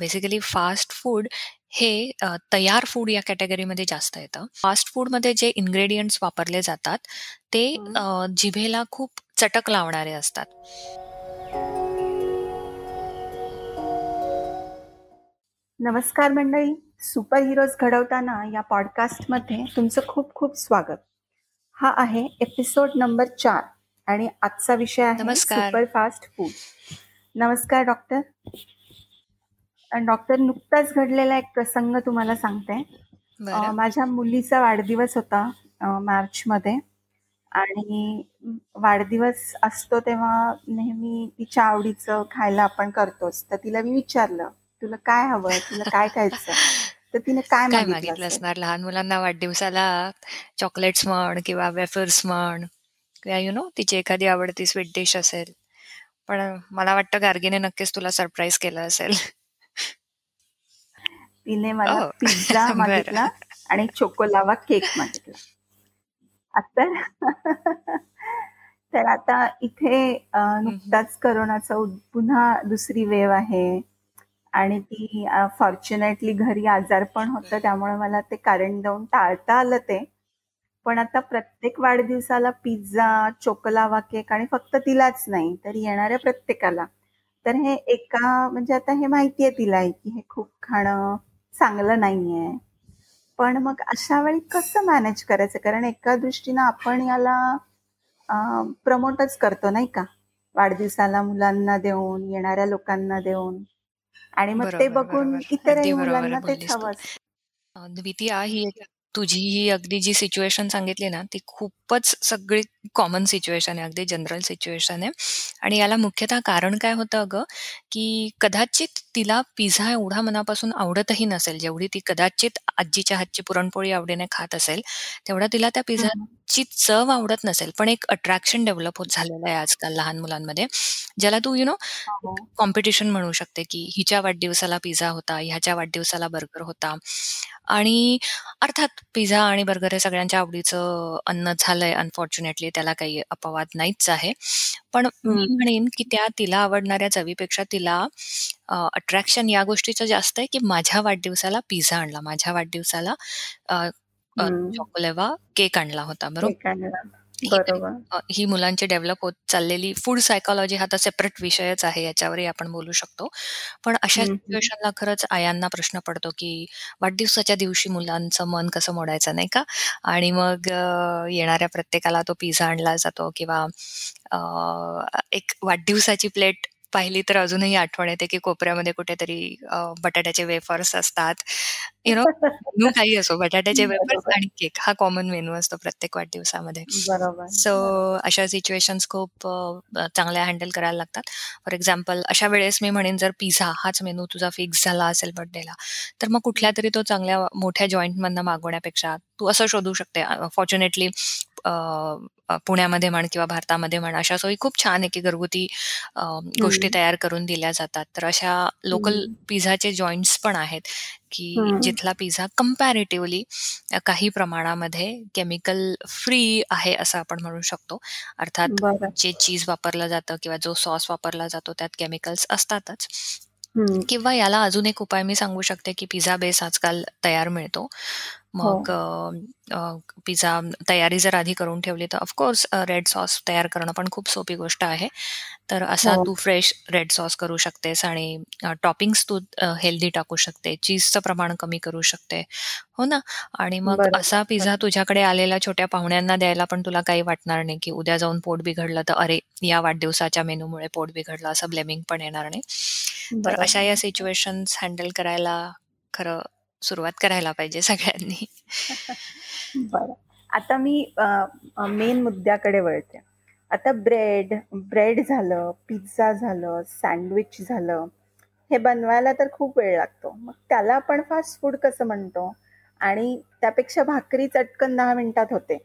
Basically fast food हे तयार food या कॅटेगरीमध्ये जास्त येतं. फास्ट फूडमध्ये जे इन्ग्रेडियंट्स वापरले जातात ते जिभेला खूप चटक लावणारे असतात. नमस्कार मंडळी. सुपर हिरोज घडवताना या पॉडकास्टमध्ये तुमचं खूप खूप स्वागत. हा आहे एपिसोड नंबर चार आणि आजचा विषय आहे सुपर फास्ट फूड नमस्कार डॉक्टर डॉक्टर नुकताच घडलेला एक प्रसंग तुम्हाला सांगते. माझ्या मुलीचा वाढदिवस होता मार्च मध्ये आणि वाढदिवस असतो तेव्हा नेहमी तिच्या आवडीचं खायला आपण करतोच. तर तिला मी विचारलं तुला काय हवं? तुला काय खायचं? तर तिने काय मागितलं असणार? लहान मुलांना वाढदिवसाला चॉकलेट्स म्हण किंवा वेफर्स म्हण किंवा यु नो तिची एखादी आवडती स्वीट डिश असेल. पण मला वाटतं गार्गीने नक्कीच तुला सरप्राईज केलं असेल. तिने मला पिझ्झा मागितला आणि चोकोलावा केक मागितला. आता तर आता इथे नुकताच करोनाचा पुन्हा दुसरी वेव आहे. आणि ती फॉर्च्युनेटली घरी आजार पण होतं त्यामुळे मला ते कारण देऊन टाळता आलं ते. पण आता प्रत्येक वाढदिवसाला पिझ्झा चोकलावा केक आणि फक्त तिलाच नाही तर येणाऱ्या प्रत्येकाला. तर हे एका म्हणजे आता हे माहितीये तिला की हे खूप खाणं चांगलं नाहीये. पण मग अशा वेळी कसं मॅनेज करायचं? कारण एका दृष्टीनं आपण याला प्रमोटच करतो नाही का? वाढदिवसाला मुलांना देऊन येणाऱ्या लोकांना देऊन. आणि मग ते बघून इतरही मुलांना तेच हवं द्वितीय ही तुझी ही अगदी जी सिच्युएशन सांगितली ना ती खूपच सगळी कॉमन सिच्युएशन आहे अगदी जनरल सिच्युएशन आहे. आणि याला मुख्यतः कारण काय होतं अगं की कदाचित तिला पिझ्झा एवढा मनापासून आवडतही नसेल जेवढी ती कदाचित आजीच्या हातची पुरणपोळी आवडीने खात असेल तेवढा तिला त्या पिझ्झा पिझ्झाची चव आवडत नसेल पण एक अट्रॅक्शन डेव्हलप होत झालेलं आहे आजकाल लहान मुलांमध्ये. ज्याला तू यु नो कॉम्पिटिशन म्हणू शकते की हिच्या वाढदिवसाला पिझ्झा होता ह्याच्या वाढदिवसाला बर्गर होता. आणि अर्थात पिझ्झा आणि बर्गर हे सगळ्यांच्या आवडीचं अन्न झालंय अनफॉर्च्युनेटली त्याला काही अपवाद नाहीच आहे. पण मी म्हणेन की त्या तिला आवडणाऱ्या चवीपेक्षा तिला अट्रॅक्शन या गोष्टीचं जास्त आहे की माझ्या वाढदिवसाला पिझ्झा आणला. माझ्या वाढदिवसाला चॉकोलेवा केक आणला होता बरोबर? ही मुलांची डेव्हलप होत चाललेली फूड सायकोलॉजी हा तर सेपरेट विषयच आहे याच्यावरही आपण बोलू शकतो. पण अशा सिच्युएशनला खरंच आयांना प्रश्न पडतो की वाढदिवसाच्या दिवशी मुलांचं मन कसं मोडायचं नाही का? आणि मग येणाऱ्या प्रत्येकाला तो पिझ्झा आणला जातो किंवा एक वाढदिवसाची प्लेट पाहिली तर अजूनही आठवण येते की कोपऱ्यामध्ये कुठेतरी बटाट्याचे वेफर्स असतात. यु नो मेनू काही असो बटाट्याचे वेफर्स आणि केक हा कॉमन मेनू असतो प्रत्येक वाढदिवसामध्ये. सो अशा सिच्युएशन खूप चांगल्या हँडल करायला लागतात. फॉर एक्झाम्पल अशा वेळेस मी म्हणेन जर पिझ्झा हाच मेनू तुझा फिक्स झाला असेल बर्थडेला तर मग कुठल्या तरी तो चांगल्या मोठ्या जॉईंटमधनं मागवण्यापेक्षा तू असं शोधू शकते. फॉर्च्युनेटली पुण्यामध्ये म्हण किंवा भारतामध्ये म्हण अशा सोयी खूप छान आहे की घरगुती गोष्टी तयार करून दिल्या जातात. तर अशा लोकल पिझ्झाचे जॉईंट्स पण आहेत की जिथला पिझ्झा कम्पॅरेटिव्हली काही प्रमाणामध्ये केमिकल फ्री आहे असं आपण म्हणू शकतो. अर्थात जे चीज वापरलं जातं किंवा जो सॉस वापरला जातो त्यात केमिकल्स असतातच. किंवा याला अजून एक उपाय मी सांगू शकते की पिझ्झा बेस आजकाल तयार मिळतो. मग पिझ्झा तयारी जर आधी करून ठेवली तर ऑफकोर्स रेड सॉस तयार करणं पण खूप सोपी गोष्ट आहे. तर असा तू फ्रेश रेड सॉस करू शकतेस आणि टॉपिंग्स तू हेल्दी टाकू शकते. चीजचं प्रमाण कमी करू शकते. हो ना? आणि मग असा पिझ्झा तुझ्याकडे आलेल्या छोट्या पाहुण्यांना द्यायला पण तुला काही वाटणार नाही की उद्या जाऊन पोट बिघडलं तर अरे या वाढदिवसाच्या मेनूमुळे पोट बिघडलं. असं ब्लेमिंग पण येणार नाही. तर अशा या सिच्युएशन हँडल करायला खरं सुरुवात करायला पाहिजे सगळ्यांनी. बरं. आता मी मेन मुद्द्याकडे वळते. आता ब्रेड ब्रेड झालं पिझ्झा झालं सँडविच झालं हे बनवायला तर खूप वेळ लागतो. मग त्याला आपण फास्ट फूड कसं म्हणतो? आणि त्यापेक्षा भाकरी चटकन दहा मिनिटात होते.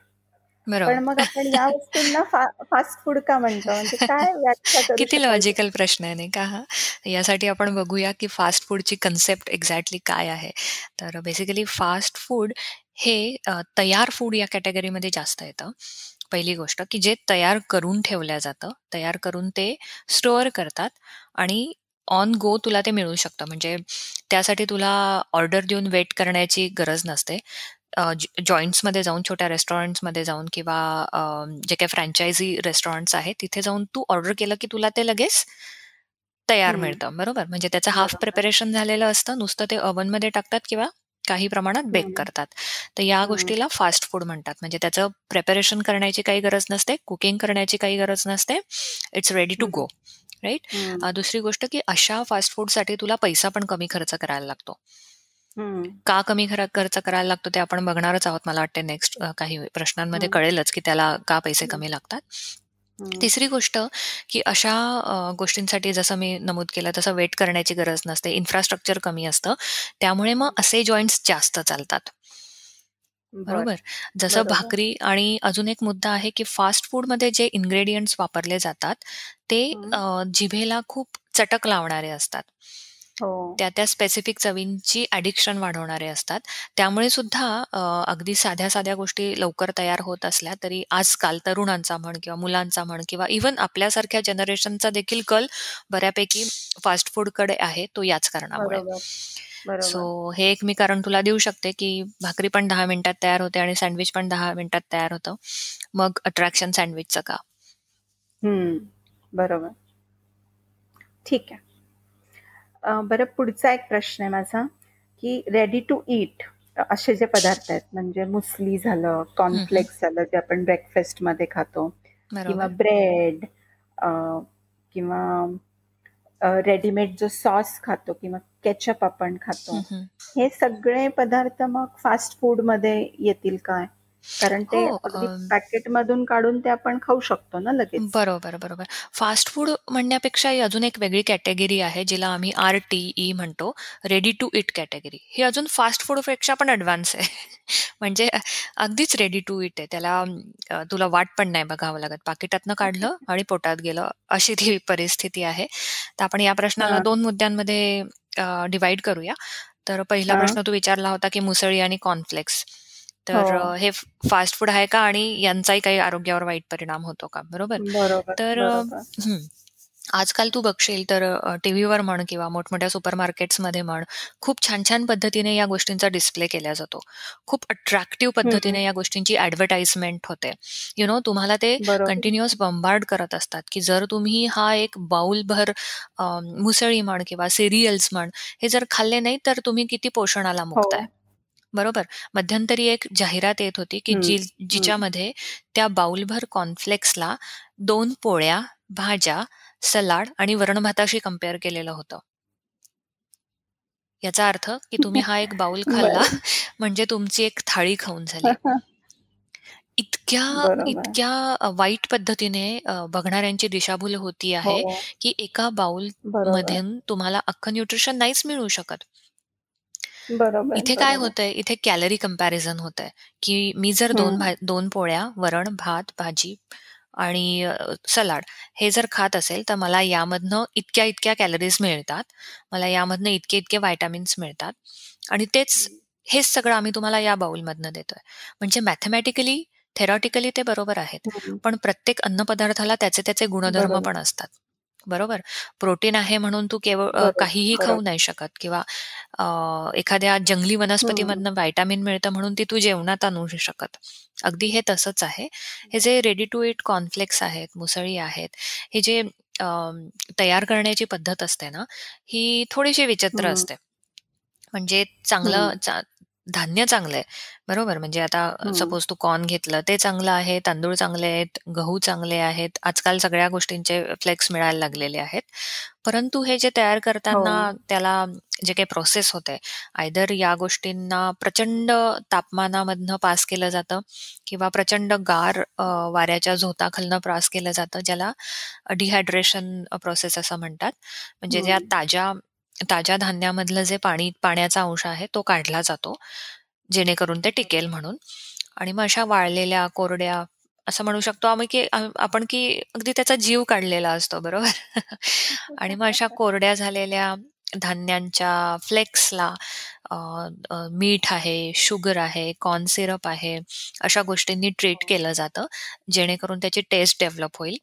पण मग आपण या वस्तूंना फास्ट फूड का म्हणतो? म्हणजे काय व्याख्या किती लॉजिकल प्रश्न आहे नाही का? हा. यासाठी आपण बघूया की फास्ट फूडची कन्सेप्ट एक्झॅक्टली काय आहे. तर बेसिकली फास्ट फूड हे तयार फूड या कॅटेगरीमध्ये जास्त येतं. पहिली गोष्ट की जे तयार करून ठेवल्या जातं. तयार करून ते स्टोअर करतात आणि ऑन गो तुला ते मिळू शकतं. म्हणजे त्यासाठी तुला ऑर्डर देऊन वेट करण्याची गरज नसते. जॉईंट्समध्ये जाऊन छोट्या रेस्टॉरंट्समध्ये जाऊन किंवा जे काही फ्रँचायझी रेस्टॉरंट्स आहेत तिथे जाऊन तू ऑर्डर केलं की तुला ते लगेच तयार मिळतं बरोबर? म्हणजे त्याचं हाफ प्रिपरेशन झालेलं असतं नुसतं ते मध्ये टाकतात किंवा काही प्रमाणात बेक करतात. तर या गोष्टीला फास्ट फूड म्हणतात. म्हणजे त्याचं प्रिपरेशन करण्याची काही गरज नसते कुकिंग करण्याची काही गरज नसते it's ready to go right? दुसरी गोष्ट की अशा फास्ट फूडसाठी तुला पैसा पण कमी खर्च करायला लागतो. का कमी खर्च करायला लागतो ते आपण बघणारच आहोत मला वाटते नेक्स्ट काही प्रश्नांमध्ये कळेलच की त्याला का पैसे कमी लागतात. तिसरी गोष्ट की अशा गोष्टींसाठी जसं मी नमूद केलं तसं वेट करण्याची गरज नसते इन्फ्रास्ट्रक्चर कमी असतं त्यामुळे मग असे जॉईंट्स जास्त चालतात. बरोबर? जसं भाकरी आणि अजून एक मुद्दा आहे की फास्ट फूडमध्ये जे इन्ग्रेडियंट्स वापरले जातात ते जिभेला खूप चटक लावणारे असतात. हो. त्या त्या स्पेसिफिक चवींची ॲडिक्शन वाढवणारे असतात. त्यामुळे सुद्धा अगदी साध्या साध्या गोष्टी लवकर तयार होत असल्या तरी आजकाल तरुणांचा म्हण किंवा मुलांचा म्हण किंवा इव्हन आपल्यासारख्या जनरेशनचा देखील कल बऱ्यापैकी फास्ट फूडकडे आहे तो याच कारणामुळे. सो हे एक मी कारण तुला देऊ शकते की भाकरी पण दहा मिनिटात तयार होते आणि सँडविच पण दहा मिनिटात तयार होतं. मग अट्रॅक्शन सँडविचचं का? बरोबर. ठीक आहे. बरं पुढचा एक प्रश्न आहे माझा की रेडी टू ईट असे जे पदार्थ आहेत म्हणजे मुसली झालं कॉर्नफ्लेक्स झालं जे आपण ब्रेकफास्टमध्ये खातो किंवा ब्रेड किंवा रेडीमेड जो सॉस खातो किंवा केचप आपण खातो हे सगळे पदार्थ मग फास्ट फूडमध्ये येतील काय? कारण ते हो, पॅकेट मधून काढून ते आपण खाऊ शकतो ना लगेच. बरोबर बरोबर. फास्ट फूड म्हणण्यापेक्षा अजून एक वेगळी कॅटेगरी आहे जिला आम्ही आर टी ई म्हणतो रेडी टू इट कॅटेगरी ही अजून फास्ट फूडपेक्षा पण ऍडव्हान्स आहे. म्हणजे अगदीच रेडी टू इट आहे. त्याला तुला वाट पण नाही बघावं लागत. पाकिटातनं काढलं आणि पोटात गेलं अशी ती परिस्थिती आहे. तर आपण या प्रश्नाला दोन मुद्द्यांमध्ये डिवाइड करूया. तर पहिला प्रश्न तू विचारला होता की मुसळी आणि कॉर्नफ्लेक्स तर हो. हे फास्ट फूड आहे का आणि यांचाही काही आरोग्यावर वाईट परिणाम होतो का? बरोबर? तर आजकाल तू बघशील तर टीव्हीवर म्हण किंवा मोठमोठ्या सुपर मार्केट्समध्ये म्हण खूप छान छान पद्धतीने या गोष्टींचा डिस्प्ले केला जातो. खूप अट्रॅक्टिव्ह पद्धतीने या गोष्टींची ऍडव्हर्टाइजमेंट होते. यु नो तुम्हाला ते कंटिन्युअस बंबार्ड करत असतात की जर तुम्ही हा एक बाउलभर मुसळी म्हण किंवा सिरियल्स म्हण हे जर खाल्ले नाही तर तुम्ही किती पोषणाला मुक्त आहे बरोबर. मध्यंतरी एक जाहिरात येत होती की जी जिच्यामध्ये त्या बाउलभर कॉर्नफ्लेक्सला दोन पोळ्या भाज्या सलाड आणि वरण भाताशी कंपेअर केलेलं होतं. याचा अर्थ की तुम्ही हा एक बाउल खाल्ला म्हणजे तुमची एक थाळी खाऊन झाली. इतक्या इतक्या वाईट पद्धतीने बघणाऱ्यांची दिशाभूल होती आहे हो. की एका बाउल मधून तुम्हाला अख्खं न्यूट्रिशन नाहीच मिळू शकत. बरोबर इथे काय होतंय इथे कॅलरी कंपॅरिझन होत आहे की मी जर दोन दोन पोळ्या वरण भात भाजी आणि सलाड हे जर खात असेल तर मला यामधनं इतक्या इतक्या कॅलरीज मिळतात मला यामधनं इतके इतके व्हायटामिन्स मिळतात आणि तेच हेच सगळं आम्ही तुम्हाला या बाउलमधनं देतोय. म्हणजे मॅथमॅटिकली थेरॉटिकली ते बरोबर आहेत पण प्रत्येक अन्नपदार्थाला त्याचे त्याचे गुणधर्म पण असतात. बरोबर. प्रोटीन आहे म्हणून तू केवळ काहीही खाऊ नाही शकत किंवा एखाद्या जंगली वनस्पतीमधनं व्हायटामिन मिळतं म्हणून ती तू जेवणात आणू शकत. अगदी हे तसंच आहे. हे जे रेडी टू इट कॉर्नफ्लेक्स आहेत मुसळी आहेत हे जे तयार करण्याची पद्धत असते ना ही थोडीशी विचित्र असते. म्हणजे चांगलं धान्य चांगलं आहे. बरोबर? म्हणजे आता सपोज तू कॉर्न घेतलं ते चांगलं आहे तांदूळ चांगले आहेत गहू चांगले आहेत आजकाल सगळ्या गोष्टींचे फ्लेक्स मिळायला लागलेले आहेत. परंतु हे जे तयार करताना हो. त्याला जे काही प्रोसेस होते आयदर या गोष्टींना प्रचंड तापमानामधनं पास केलं जातं किंवा प्रचंड गार वाऱ्याच्या झोताखालनं पास केलं जातं ज्याला डिहायड्रेशन प्रोसेस असं म्हणतात. म्हणजे ज्या ताज्या ताज्या धान्यामधलं जे पाणी पाण्याचा अंश आहे तो काढला जातो जेणेकरून ते टिकेल म्हणून. आणि मग अशा वाळलेल्या कोरड्या असं म्हणू शकतो आम्ही की आपण की अगदी त्याचा जीव काढलेला असतो बरोबर? आणि मग अशा कोरड्या झालेल्या धान्यांच्या फ्लेक्सला मीठ आहे शुगर आहे कॉर्न सिरप आहे अशा गोष्टींनी ट्रीट केलं जातं जेणेकरून त्याची टेस्ट डेव्हलप होईल.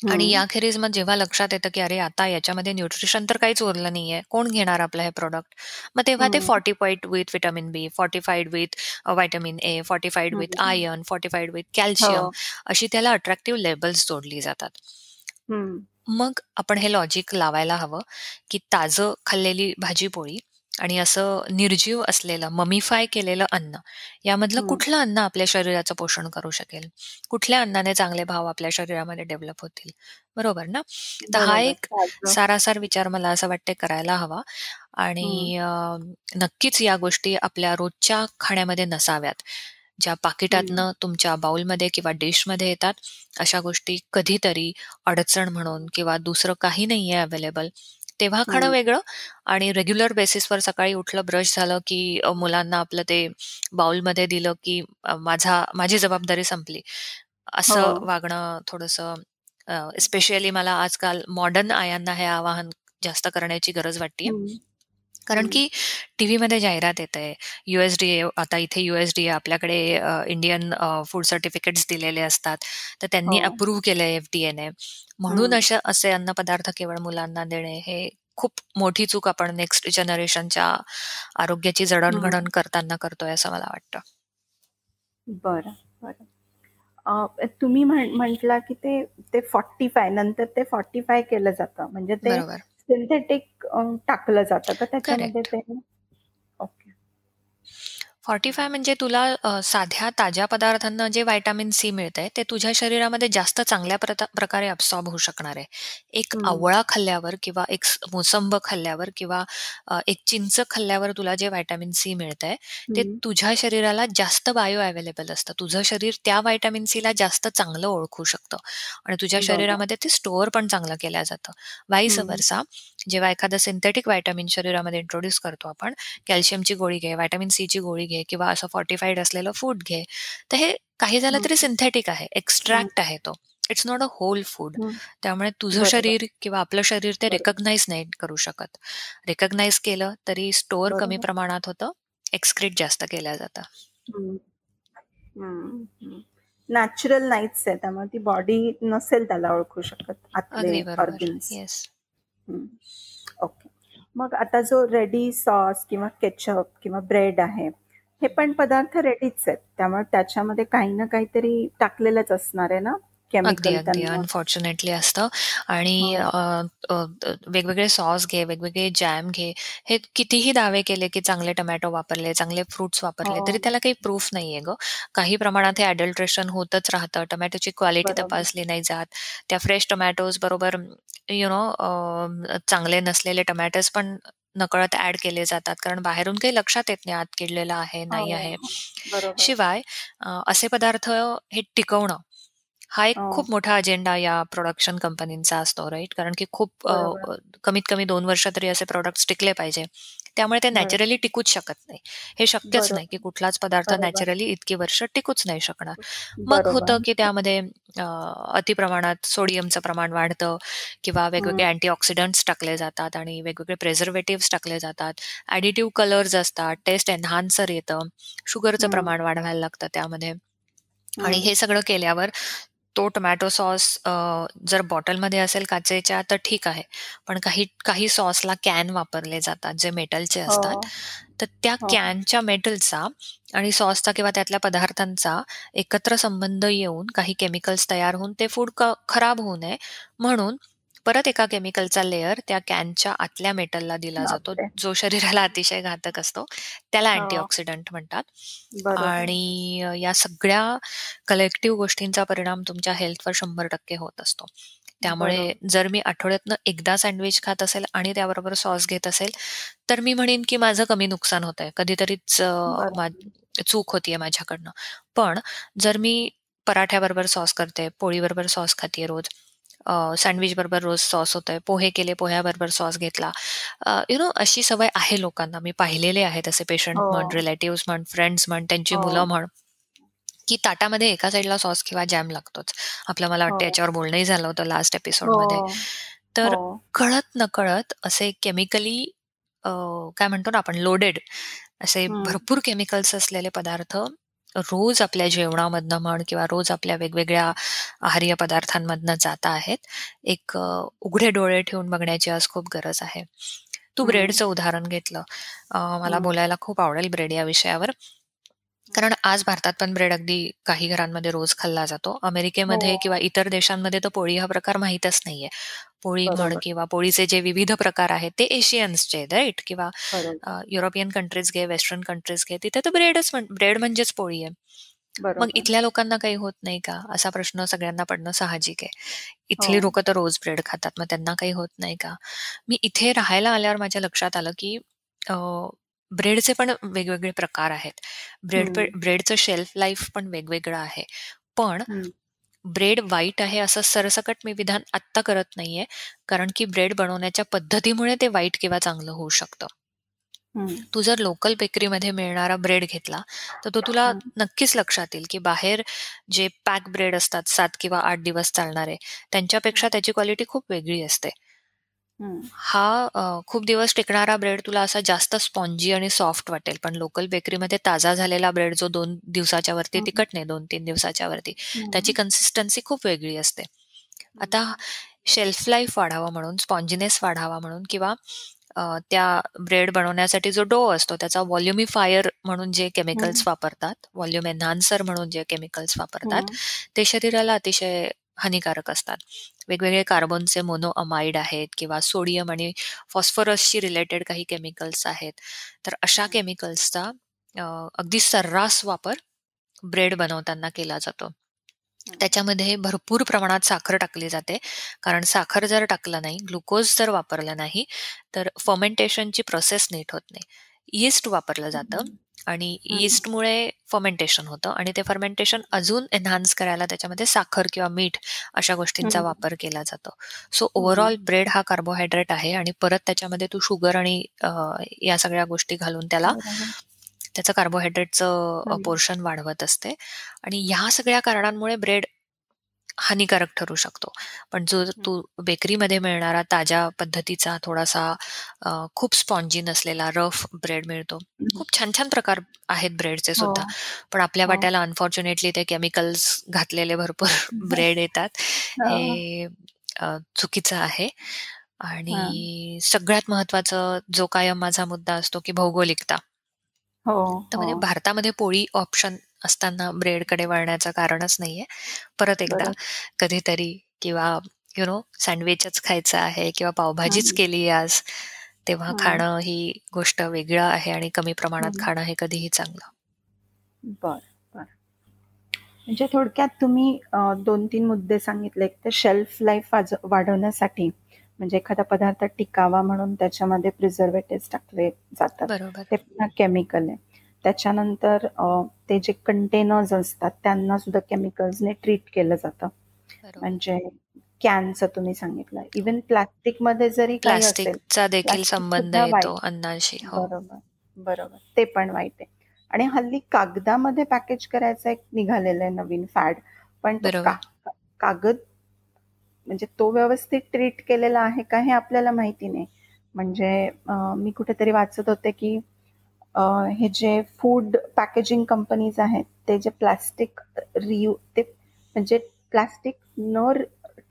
आणि याखेरीज मग जेव्हा लक्षात येतं की अरे आता याच्यामध्ये न्यूट्रिशन तर काहीच उरलं नाहीये कोण घेणार आपलं हे प्रोडक्ट मग तेव्हा ते fortified with vitamin B fortified with vitamin A fortified with iron fortified with calcium अशी त्याला अट्रॅक्टिव्ह लेबल्स जोडली जातात. मग आपण हे लॉजिक लावायला हवं की ताजं खाल्लेली भाजी पोळी आणि असं निर्जीव असलेलं ममिफाय केलेलं अन्न यामधलं कुठलं अन्न आपल्या शरीराचं पोषण करू शकेल? कुठल्या अन्नाने चांगले भाव आपल्या शरीरामध्ये डेव्हलप होतील? बरोबर ना? तर हा एक सारासार विचार मला असं वाटते करायला हवा. आणि नक्कीच या गोष्टी आपल्या रोजच्या खाण्यामध्ये नसाव्यात. ज्या पाकिटातनं तुमच्या बाउलमध्ये किंवा डिशमध्ये येतात अशा गोष्टी कधीतरी अडचण म्हणून किंवा दुसरं काही नाहीये अवेलेबल तेव्हा खाणं वेगळं आणि रेग्युलर बेसिसवर सकाळी उठलं ब्रश झालं की मुलांना आपलं ते बाउलमध्ये दिलं की माझा माझी जबाबदारी संपली. असं हो. वागणं थोडस स्पेशली मला आजकाल मॉडर्न आयांना हे आवाहन जास्त करण्याची गरज वाटते कारण की टीव्हीमध्ये जाहिरात येत. आहे युएसडीए आता इथे युएसडीए आपल्याकडे इंडियन फूड सर्टिफिकेट्स दिलेले असतात. तर त्यांनी अप्रूव्ह हो. केलंय एफडीएने म्हणून अशा असे अन्नपदार्थ केवळ मुलांना देणे हे खूप मोठी चूक आपण नेक्स्ट जनरेशनच्या आरोग्याची जडणघडण करताना करतोय असं मला वाटतं. बरं बरं. तुम्ही म्हटला की ते ते फॉर्टी फाय नंतर ते फॉर्टी फाय केलं जातं. म्हणजे ते सिंथेटिक टाकलं जातं. का त्याच्यामध्ये ते फॉर्टीफाय म्हणजे तुला साध्या ताज्या पदार्थांना जे व्हायटामिन सी मिळतंय ते तुझ्या शरीरामध्ये जास्त चांगल्या प्रकारे अब्सॉर्ब होऊ शकणार आहे. एक आवळा खाल्ल्यावर किंवा एक मोसंब खाल्ल्यावर किंवा एक चिंच खाल्ल्यावर तुला जे व्हायटामिन सी मिळतंय ते तुझ्या शरीराला जास्त बायो अवेलेबल असतं. तुझं शरीर त्या व्हायटामिन सीला जास्त चांगलं ओळखू शकतं. आणि तुझ्या शरीरामध्ये ते स्टोअर पण चांगलं केलं जातं. वाईस वर्षा जेव्हा एखादं सिंथेटिक व्हायटामिन शरीरामध्ये इंट्रोड्यूस करतो आपण कॅल्शियमची गोळी घे व्हायटामिन सीची गोळी घे किंवा असं फॉर्टिफाईड असलेलं फूड घे. तर हे काही झालं तरी सिंथेटिक आहे एक्स्ट्रॅक्ट आहे तो. It's not a whole food त्यामुळे तुझं शरीर किंवा आपलं शरीर ते रेकग्नाइज नाही करू शकत. रेकग्नाइज केलं तरी स्टोअर कमी प्रमाणात होतं एक्सक्रीट जास्त केल्या जातं. नॅचरल नाहीच आहे त्यामुळे ती बॉडी नसेल त्याला ओळखू शकत येस ओके मग आता जो रेडी सॉस किंवा केचप किंवा ब्रेड आहे हे पण पदार्थ रेडीच आहेत. त्यामुळे त्याच्यामध्ये काही ना काहीतरी टाकलेलंच असणार आहे ना? अगदी अगदी. अनफॉर्च्युनेटली असतं. आणि हो. वेगवेगळे सॉस घे वेगवेगळे जॅम घे. हे कितीही दावे केले की चांगले टमॅटो वापरले चांगले फ्रुट्स वापरले तरी हो. त्याला काही प्रूफ नाहीये ग. काही प्रमाणात हे अडल्ट्रेशन होतच राहतं. टमॅटोची क्वालिटी तपासली नाही जात. त्या फ्रेश टोमॅटोज बरोबर यु नो चांगले नसलेले टमॅटोज पण नकळत ऍड केले जातात. कारण बाहेरून काही लक्षात येत नाही आत किडलेलं आहे नाही हो, आहे शिवाय असे पदार्थ हे टिकवणं हा एक खूप मोठा अजेंडा या प्रोडक्शन कंपनीचा असतो राईट कारण की खूप कमीत कमी दोन वर्ष तरी असे प्रोडक्ट टिकले पाहिजे. त्यामुळे ते नॅचरली टिकूच शकत नाही. हे शक्यच नाही की कुठलाच पदार्थ नॅचरली इतकी वर्ष टिकूच नाही शकणार. मग होतं की त्यामध्ये अतिप्रमाणात सोडियमचं प्रमाण वाढतं किंवा वेगवेगळे अँटीऑक्सिडंट्स टाकले जातात आणि वेगवेगळे प्रेझर्वेटिव्ह टाकले जातात. ऍडिटिव्ह कलर्स असतात टेस्ट एनहान्सर येतं शुगरचं प्रमाण वाढवायला लागतं त्यामध्ये. आणि हे सगळं केल्यावर तो टोमॅटो सॉस जर बॉटलमध्ये असेल काचेच्या तर ठीक आहे पण काही काही सॉसला कॅन वापरले जातात जे मेटलचे असतात हो. तर त्या हो. कॅनच्या मेटलचा आणि सॉसचा किंवा त्यातल्या पदार्थांचा एकत्र संबंध येऊन काही केमिकल्स तयार होऊन ते फूड खराब होऊ नये म्हणून परत एका केमिकलचा लेअर त्या कॅनच्या आतल्या मेटलला दिला जातो. जो शरीराला अतिशय घातक असतो. त्याला अँटीऑक्सिडंट म्हणतात. आणि या सगळ्या कलेक्टिव्ह गोष्टींचा परिणाम तुमच्या हेल्थवर शंभर टक्के होत असतो. त्यामुळे जर मी आठवड्यातनं एकदा सँडविच खात असेल आणि त्याबरोबर सॉस घेत असेल तर मी म्हणेन की माझं कमी नुकसान होत आहे कधीतरीच चूक होतीये माझ्याकडनं. पण जर मी पराठ्याबरोबर सॉस करते पोळीबरोबर सॉस खाते रोज सँडविच बरोबर रोज सॉस होतंय पोहे केले पोह्याबरोबर सॉस घेतला. यु नो अशी सवय आहे लोकांना. मी पाहिलेले आहेत असे पेशंट म्हण रिलेटिव्ह म्हण फ्रेंड्स म्हण त्यांची हो. मुलं म्हण की ताटामध्ये एका साईडला सॉस किंवा जॅम लागतोच. आपलं मला वाटतं हो. याच्यावर बोलणंही झालं होतं लास्ट एपिसोडमध्ये हो. तर कळत नकळत असे केमिकली काय म्हणतो ना आपण लोडेड असे भरपूर केमिकल्स असलेले पदार्थ रोज आपल्या जेवणामधनं म्हण किंवा रोज आपल्या वेगवेगळ्या आहार्य पदार्थांमधनं जाता आहेत. एक उघडे डोळे ठेवून बघण्याची आज खूप गरज आहे. तू ब्रेडचं उदाहरण घेतलं. मला बोलायला खूप आवडेल ब्रेड या विषयावर. कारण आज भारतात पण ब्रेड अगदी काही घरांमध्ये रोज खाल्ला जातो. अमेरिकेमध्ये हो. किंवा इतर देशांमध्ये तर पोळी हा प्रकार माहीतच नाहीये. पोळी म्हण किंवा पोळीचे जे विविध प्रकार आहेत ते एशियन्सचे राईट? किंवा युरोपियन कंट्रीज घे वेस्टर्न कंट्रीज घे तिथे तर ब्रेडच ब्रेड म्हणजेच पोळी आहे. मग इथल्या लोकांना काही होत नाही का? असा प्रश्न सगळ्यांना पडणं साहजिक आहे. इथली हो. लोक तर रोज ब्रेड खातात मग त्यांना काही होत नाही का? मी इथे राहायला आल्यावर माझ्या लक्षात आलं की ब्रेडचे पण वेगवेगळे प्रकार आहेत. ब्रेड ब्रेडचं शेल्फ लाईफ पण वेगवेगळं आहे. पण ब्रेड वाईट आहे असं सरसकट मी विधान आत्ता करत नाहीये. कारण की ब्रेड बनवण्याच्या पद्धतीमुळे ते वाईट किंवा चांगलं होऊ शकतं. तू जर लोकल बेकरीमध्ये मिळणारा ब्रेड घेतला तर तो तुला नक्कीच लक्षात येईल की बाहेर जे पॅक ब्रेड असतात सात किंवा आठ दिवस चालणारे त्यांच्यापेक्षा त्याची क्वालिटी खूप वेगळी असते. हा खूप दिवस टिकणारा ब्रेड तुला असा जास्त स्पॉन्जी आणि सॉफ्ट वाटेल. पण लोकल बेकरीमध्ये ताजा झालेला ब्रेड जो दोन दिवसाच्या वरती तिकट नाही दोन तीन दिवसाच्या वरती त्याची कन्सिस्टन्सी खूप वेगळी असते. आता शेल्फ लाईफ वाढावा म्हणून स्पॉन्जिनेस वाढावा म्हणून किंवा त्या ब्रेड बनवण्यासाठी जो डो असतो त्याचा व्हॉल्युमिफायर म्हणून जे केमिकल्स वापरतात व्हॉल्युम एनहान्सर म्हणून जे केमिकल्स वापरतात ते शरीराला अतिशय हानिकारक असतात. वेगवेगळे कार्बनचे मोनो अमाइड आहेत किंवा सोडियम आणि फॉस्फरसशी रिलेटेड काही केमिकल्स आहेत. तर अशा केमिकल्सचा अगदी सर्रास वापर ब्रेड बनवताना केला जातो. त्याच्यामध्ये भरपूर प्रमाणात साखर टाकली जाते. कारण साखर जर टाकलं नाही ग्लुकोज जर वापरलं नाही तर फर्मेंटेशनची प्रोसेस नीट होत नाही. ईस्ट वापरलं जातं. आणि ईस्टमुळे फर्मेंटेशन होतं आणि ते फर्मेंटेशन अजून एनहान्स करायला त्याच्यामध्ये साखर किंवा मीठ अशा गोष्टींचा वापर केला जातो. सो ओव्हरऑल ब्रेड हा कार्बोहायड्रेट आहे आणि परत त्याच्यामध्ये तू शुगर आणि या सगळ्या गोष्टी घालून त्याला त्याचं कार्बोहायड्रेटचं पोर्शन वाढवत असते. आणि ह्या सगळ्या कारणांमुळे ब्रेड हानिकारक ठरू शकतो. पण जो तू बेकरीमध्ये मिळणारा ताज्या पद्धतीचा थोडासा खूप स्पॉन्जी नसलेला रफ ब्रेड मिळतो. खूप छान छान प्रकार आहेत ब्रेडचे हो. सुद्धा. पण आपल्या हो. वाट्याला अनफॉर्च्युनेटली ते केमिकल्स घातलेले भरपूर ब्रेड येतात. हो. हे चुकीचं आहे. आणि सगळ्यात महत्वाचं जो कायम माझा मुद्दा असतो की भौगोलिकता. तर म्हणजे भारतामध्ये पोळी ऑप्शन असताना ब्रेडकडे वळण्याचं कारणच नाहीये. परत एकदा कधीतरी किंवा यु नो सँडविचच खायचं आहे किंवा पावभाजीच केली आज तेव्हा खाणं ही गोष्ट वेगळं आहे आणि कमी प्रमाणात खाणं हे कधीही चांगलं. बर बर. म्हणजे थोडक्यात तुम्ही दोन तीन मुद्दे सांगितले. एक तर शेल्फ लाईफ वाढवण्यासाठी म्हणजे एखादा पदार्थ टिकावा म्हणून त्याच्यामध्ये प्रिझर्वेटिव्ह टाकले जातात. ते पुन्हा केमिकल आहे. त्याच्यानंतर ते जे कंटेनर्स असतात त्यांना सुद्धा केमिकल्सने ट्रीट केलं जातं. म्हणजे कॅनचं तुम्ही सांगितलं. इव्हन प्लास्टिकमध्ये जरी प्लास्टिकचा देखील संबंध येतो अन्नाशी हो. बरोबर बरोबर. ते पण वाईट आहे. आणि हल्ली कागदामध्ये पॅकेज करायचं एक निघालेलं आहे नवीन फॅड पण कागद म्हणजे तो व्यवस्थित ट्रीट केलेला आहे का हे आपल्याला माहिती नाही. म्हणजे मी कुठेतरी वाचत होते की हे जे फूड पॅकेजिंग कंपनीज आहेत ते जे प्लास्टिक रियू ते म्हणजे प्लास्टिक न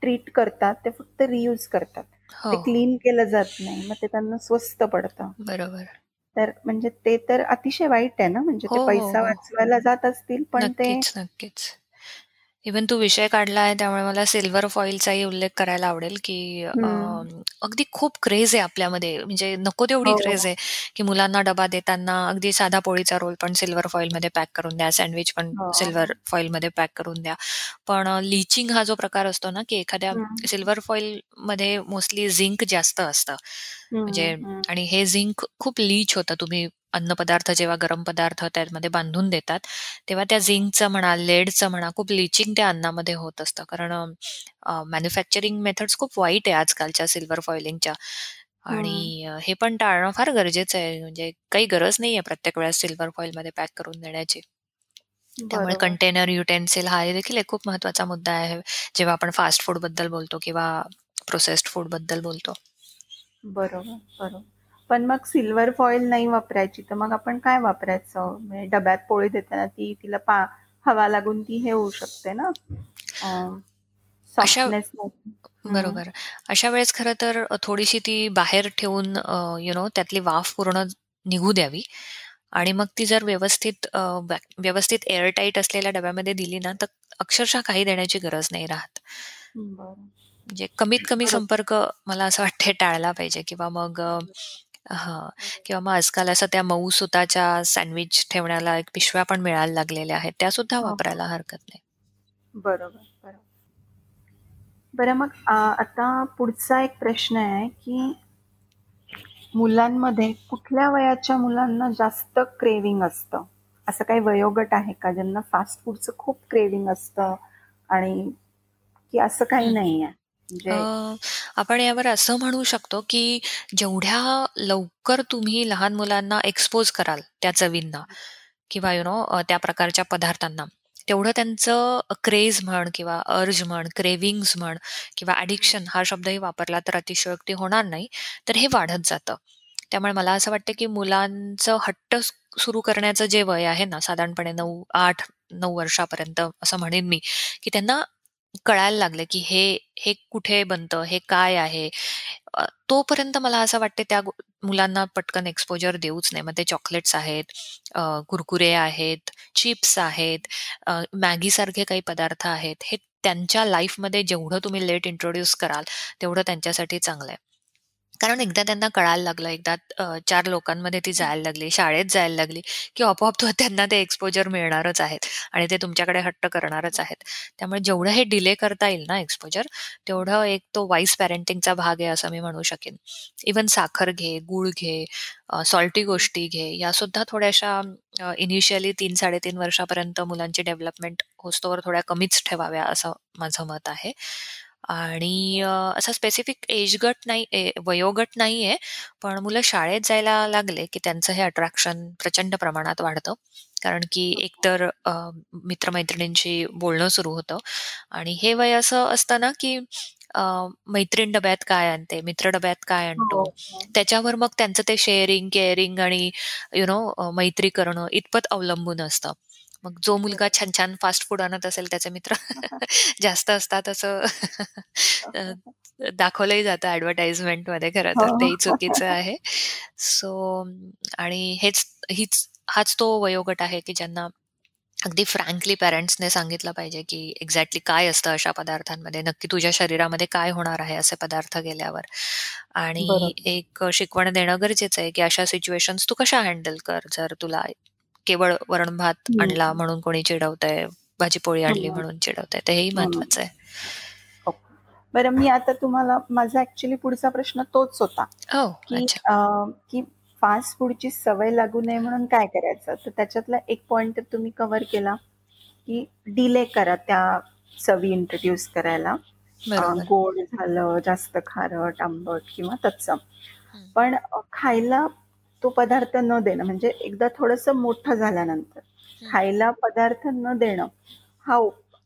ट्रीट करतात ते फक्त रियूज करतात. ते क्लीन हो. केलं जात नाही मग ते त्यांना स्वस्त पडतं. बरोबर. तर म्हणजे ते तर अतिशय वाईट आहे ना म्हणजे ते हो, हो, पैसा वाचवायला जात असतील पण ते नक्कीच. इव्हन तू विषय काढला आहे त्यामुळे मला सिल्वर फॉईलचाही उल्लेख करायला आवडेल की अगदी खूप क्रेज आहे आपल्यामध्ये. म्हणजे नको तेवढी क्रेज हो. आहे की मुलांना डबा देताना अगदी साधा पोळीचा रोल पण सिल्वर फॉईल मध्ये पॅक करून द्या सँडविच पण सिल्वर फॉईल मध्ये पॅक करून द्या. पण लिचिंग हा जो प्रकार असतो ना की एखाद्या सिल्वर फॉईल मध्ये मोस्टली झिंक जास्त असतं. म्हणजे आणि हे झिंक खूप लीच होतं. तुम्ही अन्नपदार्थ जेव्हा गरम पदार्थ त्यामध्ये बांधून देतात तेव्हा त्या झिंकचं म्हणा लेडचं म्हणा खूप लिचिंग त्या अन्नामध्ये होत असतं. कारण मॅन्युफॅक्चरिंग मेथड्स खूप वाईट आहे आजकालच्या सिल्वर फॉइलिंगच्या. आणि हे पण टाळणं फार गरजेचं आहे. म्हणजे काही गरज नाहीये प्रत्येक वेळेस सिल्वर फॉईल मध्ये पॅक करून देण्याची. त्यामुळे कंटेनर युटेन्सिल हा देखील एक खूप महत्त्वाचा मुद्दा आहे. जेव्हा आपण फास्ट फूडबद्दल बोलतो किंवा प्रोसेस्ड फूडबद्दल बोलतो. बरोबर बरोबर. पण मग सिल्वर फॉईल नाही वापरायची तर मग आपण काय वापरायचं? म्हणजे डब्यात पोळी देताना ती तिला पा हवा लागून ती हे होऊ शकते ना? बरोबर. अशा वेळेस खरं तर थोडीशी ती बाहेर ठेवून यु नो त्यातली वाफ पूर्ण निघू द्यावी. आणि मग ती जर व्यवस्थित व्यवस्थित एअरटाईट असलेल्या डब्यामध्ये दिली ना तर अक्षरशः काही देण्याची गरज नाही राहत. म्हणजे कमीत कमी संपर्क मला असं वाटतं टाळला पाहिजे किंवा मग हा. किंवा मग आजकाल असं त्या मऊ सुताच्या सँडविच ठेवण्याला एक पिशव्या पण मिळायला लागलेल्या आहेत. त्या सुद्धा हो. वापरायला हरकत नाही. बरोबर बरोबर. बरं मग आता पुढचा एक प्रश्न आहे की मुलांमध्ये कुठल्या वयाच्या मुलांना जास्त क्रेविंग असतं? असं काही वयोगट आहे का ज्यांना फास्ट फूडचं खूप क्रेविंग असतं आणि की असं काही नाही आहे म्हणजे आपण यावर असं म्हणू शकतो की जेवढ्या लवकर तुम्ही लहान मुलांना एक्सपोज कराल त्या चवींना किंवा यु नो त्या प्रकारच्या पदार्थांना तेवढं त्यांचं क्रेज म्हण किंवा अर्ज म्हण क्रेविंग्स म्हण किंवा ॲडिक्शन हा शब्दही वापरला तर अतिशयोक्ती होणार नाही तर हे वाढत जातं. त्यामुळे मला असं वाटतं की मुलांचं हट्ट सुरू करण्याचं जे वय आहे ना साधारणपणे नऊ आठ नऊ वर्षापर्यंत असं म्हणेन मी की त्यांना कळायला लागलं की हे हे कुठे बनतं हे काय आहे? तोपर्यंत मला असं वाटते त्या मुलांना पटकन एक्सपोजर देऊच नाही. मग ते चॉकलेट्स आहेत कुरकुरे आहेत चिप्स आहेत मॅगीसारखे काही पदार्थ आहेत. हे त्यांच्या लाईफमध्ये जेवढं तुम्ही लेट इंट्रोड्यूस कराल तेवढं त्यांच्यासाठी चांगलं आहे. कारण एकदा त्यांना कळायला लागलं एकदा चार लोकांमध्ये ती जायला लागली शाळेत जायला लागली की आपोआप तो त्यांना ते एक्सपोजर मिळणारच आहेत आणि ते तुमच्याकडे हट्ट करणारच आहेत. त्यामुळे जेवढं हे डिले करता येईल ना एक्सपोजर तेवढं एक तो वाईस पॅरेंटिंगचा भाग आहे असं मी म्हणू शकेन. इवन साखर घे गुळ घे सॉल्टी गोष्टी घे या सुद्धा थोड्याशा इनिशियली तीन साडेतीन वर्षापर्यंत मुलांची डेव्हलपमेंट होस्तोवर थोड्या कमीच ठेवाव्या असं माझं मत आहे. आणि असा स्पेसिफिक एज गट नाही वयोगट नाहीये पण मुलं शाळेत जायला लागले की त्यांचं हे अट्रॅक्शन प्रचंड प्रमाणात वाढतं. कारण की एकतर मित्रमैत्रिणींशी बोलणं सुरू होतं. आणि हे वय असं असतं ना की मैत्रीण डब्यात काय आणते मित्र डब्यात काय आणतो? हो, हो. त्याच्यावर मग त्यांचं ते शेअरिंग केअरिंग आणि यु नो मैत्री करणं इतपत अवलंबून असतं. मग जो मुलगा छान छान फास्ट फूड आणत असेल त्याचे मित्र जास्त असतात असं दाखवलंही जातं ऍडव्हर्टाइजमेंटमध्ये खरं तर तेही हो. चुकीचं आहे. सो आणि हेच हीच हाच तो वयोगट आहे की ज्यांना अगदी फ्रँकली पॅरेंट्सने सांगितलं पाहिजे की एक्झॅक्टली काय असतं अशा पदार्थांमध्ये नक्की तुझ्या शरीरामध्ये काय होणार आहे असे पदार्थ गेल्यावर. आणि एक शिकवण देणं गरजेचं आहे की अशा सिच्युएशन्स तू कशा हँडल कर जर तुला केवळ वरण भात आणला म्हणून कोणी चिडवतंय भाजी पोळी आणली म्हणून चिडवतंय ते हेही महत्वाचं आहे. हो. बरं मी आता तुम्हाला माझा ऍक्च्युली पुढचा प्रश्न तोच होता हो, की फास्ट फूडची सवय लागू नये म्हणून काय करायचं? तर त्याच्यातला एक पॉइंट तुम्ही कव्हर केला की डिले करा त्या चवी इंट्रोड्यूस करायला. गोड झालं जास्त खारट आंबट किंवा तत्सम. पण खायला तो पदार्थ न देणं म्हणजे एकदा थोडस मोठं झाल्यानंतर खायला पदार्थ न देणं हा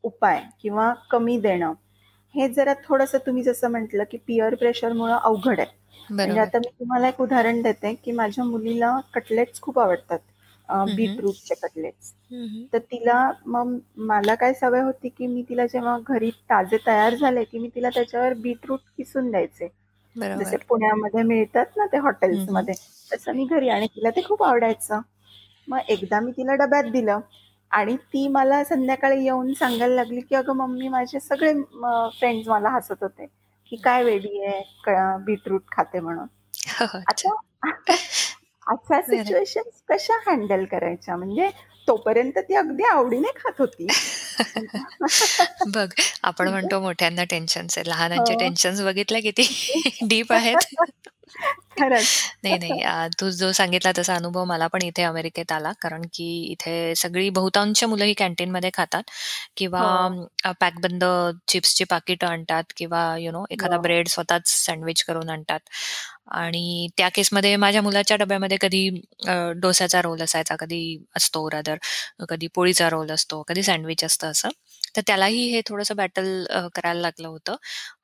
उपाय किंवा कमी देणं हे जरा थोडस तुम्ही जसं म्हटलं की पिअर प्रेशरमुळे अवघड आहे. म्हणजे आता मी तुम्हाला एक उदाहरण देते की माझ्या मुलीला कटलेट्स खूप आवडतात बीटरूटचे कटलेट्स तर तिला मग मला काय सवय होती की मी तिला जेव्हा घरी ताजे तयार झाले की मी तिला त्याच्यावर बीटरूट किसून द्यायचे. जसे पुण्यामध्ये मिळतात ना ते हॉटेल्समध्ये तसं मी घरी आणि तिला ते खूप आवडायचं. मग एकदा मी तिला डब्यात दिलं आणि ती मला संध्याकाळी येऊन सांगायला लागली की अगं मम्मी माझे सगळे फ्रेंड्स मला हसत होते की काय वेडी आहे बीटरूट खाते म्हणून. हो, आता अशा सिच्युएशन कशा हँडल करायच्या? म्हणजे तोपर्यंत ती अगदी आवडीने खात होती. बघ आपण म्हणतो मोठ्यांना टेन्शन्स आहे लहानांचे टेन्शन हो. बघितले किती? डीप आहेत. नाही नाही. तू जो सांगितला तसा अनुभव मला पण इथे अमेरिकेत आला. कारण की इथे सगळी बहुतांश मुलं ही कॅन्टीन मध्ये खातात. किंवा हो. पॅकबंद चिप्सची पाकिट आणतात. किंवा यु नो एखादा ब्रेड हो. स्वतःच सँडविच करून आणतात. आणि त्या केसमध्ये माझ्या मुलाच्या डब्यामध्ये कधी डोस्याचा रोल असायचा कधी असतो रादर कधी पोळीचा रोल असतो कधी सँडविच असतं असं. तर त्यालाही हे थोडंसं बॅटल करायला लागलं होतं.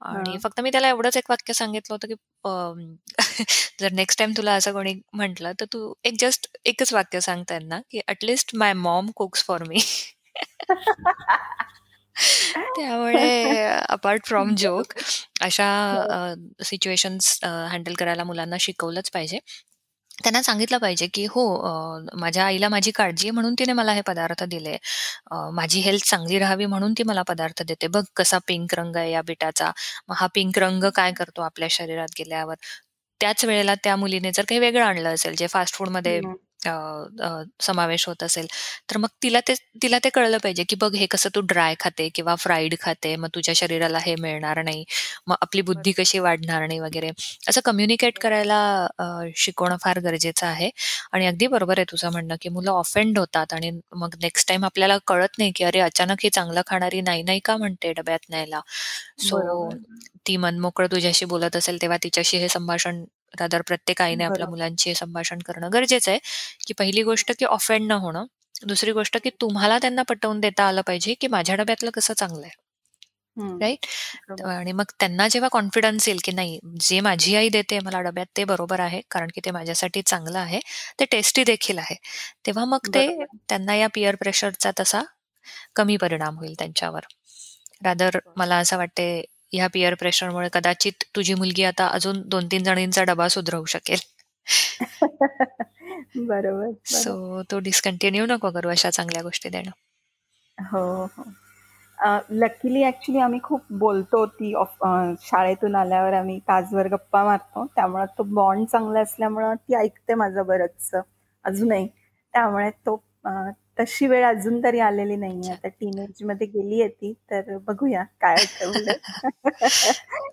आणि फक्त मी त्याला एवढंच एक वाक्य सांगितलं होतं की जर नेक्स्ट टाइम तुला असं कोणी म्हटलं तर तू एक जस्ट एकच वाक्य सांग त्यांना की at least my mom cooks for me त्यामुळे अपार्ट फ्रॉम जोक अशा सिच्युएशन्स हँडल करायला मुलांना शिकवलंच पाहिजे. त्यांना सांगितलं पाहिजे की हो माझ्या आईला माझी काळजी आहे म्हणून तिने मला हे पदार्थ दिले. माझी हेल्थ चांगली राहावी म्हणून ती मला पदार्थ देते. बघ कसा पिंक रंग आहे या बिटाचा. मग हा पिंक रंग काय करतो आपल्या शरीरात गेल्यावर? त्याच वेळेला त्या मुलीने जर काही वेगळं आणलं असेल जे फास्ट फूडमध्ये समावेश होत असेल. तर मग तिला ते तिला ते कळलं पाहिजे की बघ हे कसं तू ड्राय खाते किंवा फ्राईड खाते मग तुझ्या शरीराला हे मिळणार नाही मग आपली बुद्धी कशी वाढणार नाही वगैरे. असं कम्युनिकेट करायला शिकवणं फार गरजेचं आहे. आणि अगदी बरोबर आहे तुझं म्हणणं की मुलं ऑफेंड होतात आणि मग नेक्स्ट टाइम आपल्याला कळत नाही की अरे अचानक ही चांगलं खाणारी नाही नाही का म्हणते डब्यात न्यायला. सो ती मनमोकळं तुझ्याशी बोलत असेल तेव्हा तिच्याशी हे संभाषण रादर प्रत्येक आईने आपल्या मुलांची संभाषण करणं गरजेचं आहे. की पहिली गोष्ट की ऑफेंड न होणं. दुसरी गोष्ट की तुम्हाला त्यांना पटवून देता आलं पाहिजे की माझ्या डब्यातलं कसं चांगलं आहे. राईट आणि मग त्यांना जेव्हा कॉन्फिडन्स येईल की नाही जे माझी आई देते मला डब्यात ते बरोबर आहे कारण की ते माझ्यासाठी चांगलं आहे ते टेस्टी देखील आहे. तेव्हा मग ते त्यांना या पिअर प्रेशरचा तसा कमी परिणाम होईल त्यांच्यावर. रादर मला असं वाटते ह्या पिअर प्रेशरमुळे कदाचित तुझी मुलगी आता अजून दोन तीन जणींचा डबा सुधरवू शकेल. बरोबर सो तो डिस्कंटिन्यू नको करू अशा चांगल्या गोष्टी देणं. हो हो. लकीली ऍक्च्युली आम्ही खूप बोलतो ती शाळेतून आल्यावर आम्ही तासभर गप्पा मारतो. त्यामुळे तो बॉन्ड चांगला असल्यामुळं ती ऐकते माझं बरंच अजूनही. त्यामुळे तो तशी वेळ अजून तरी आलेली नाहीये. आता टीनेजमध्ये गेली आहे ती तर बघूया काय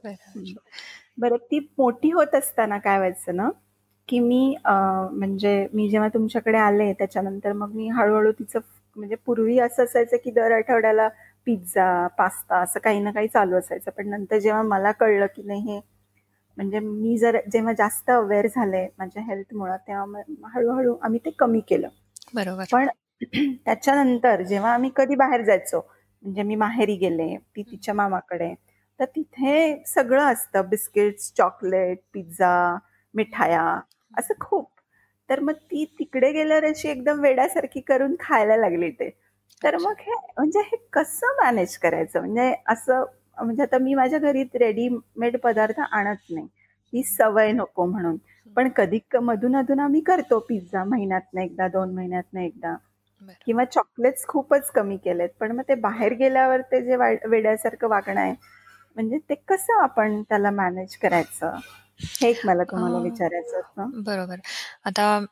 बरं ती मोठी होत असताना काय व्हायचं ना की मी म्हणजे मी जेव्हा तुमच्याकडे आले त्याच्यानंतर मग मी हळूहळू तिचं म्हणजे पूर्वी असं असायचं की दर आठवड्याला पिझ्झा पास्ता असं काही ना काही चालू असायचं. पण नंतर जेव्हा मला कळलं की नाही हे म्हणजे मी जर जेव्हा जास्त अवेअर झाले माझ्या हेल्थमुळं तेव्हा हळूहळू आम्ही ते कमी केलं. बरोबर. पण त्याच्यानंतर जेव्हा आम्ही कधी बाहेर जायचो म्हणजे मी माहेरी गेले ती तिच्या मामाकडे तर तिथे सगळं असतं. बिस्किट्स चॉकलेट पिझ्झा मिठाया असं खूप. तर मग ती तिकडे गेल्यावर अशी एकदम वेड्यासारखी करून खायला लागली ते. तर मग हे म्हणजे हे कसं मॅनेज करायचं? म्हणजे असं म्हणजे आता मी माझ्या घरी रेडीमेड पदार्थ आणत नाही. ही सवय नको म्हणून. पण कधी मधून अधून आम्ही करतो पिझ्झा महिन्यातनं एकदा दोन महिन्यातनं एकदा. किंवा चॉकलेट्स खूपच कमी केलेत पण मग ते बाहेर गेल्यावर ते जे वेड्यासारखं वागणं आहे म्हणजे ते कसं आपण त्याला मॅनेज करायचं? हे एक मला तुम्हाला विचारायचं होतं. बरोबर. आता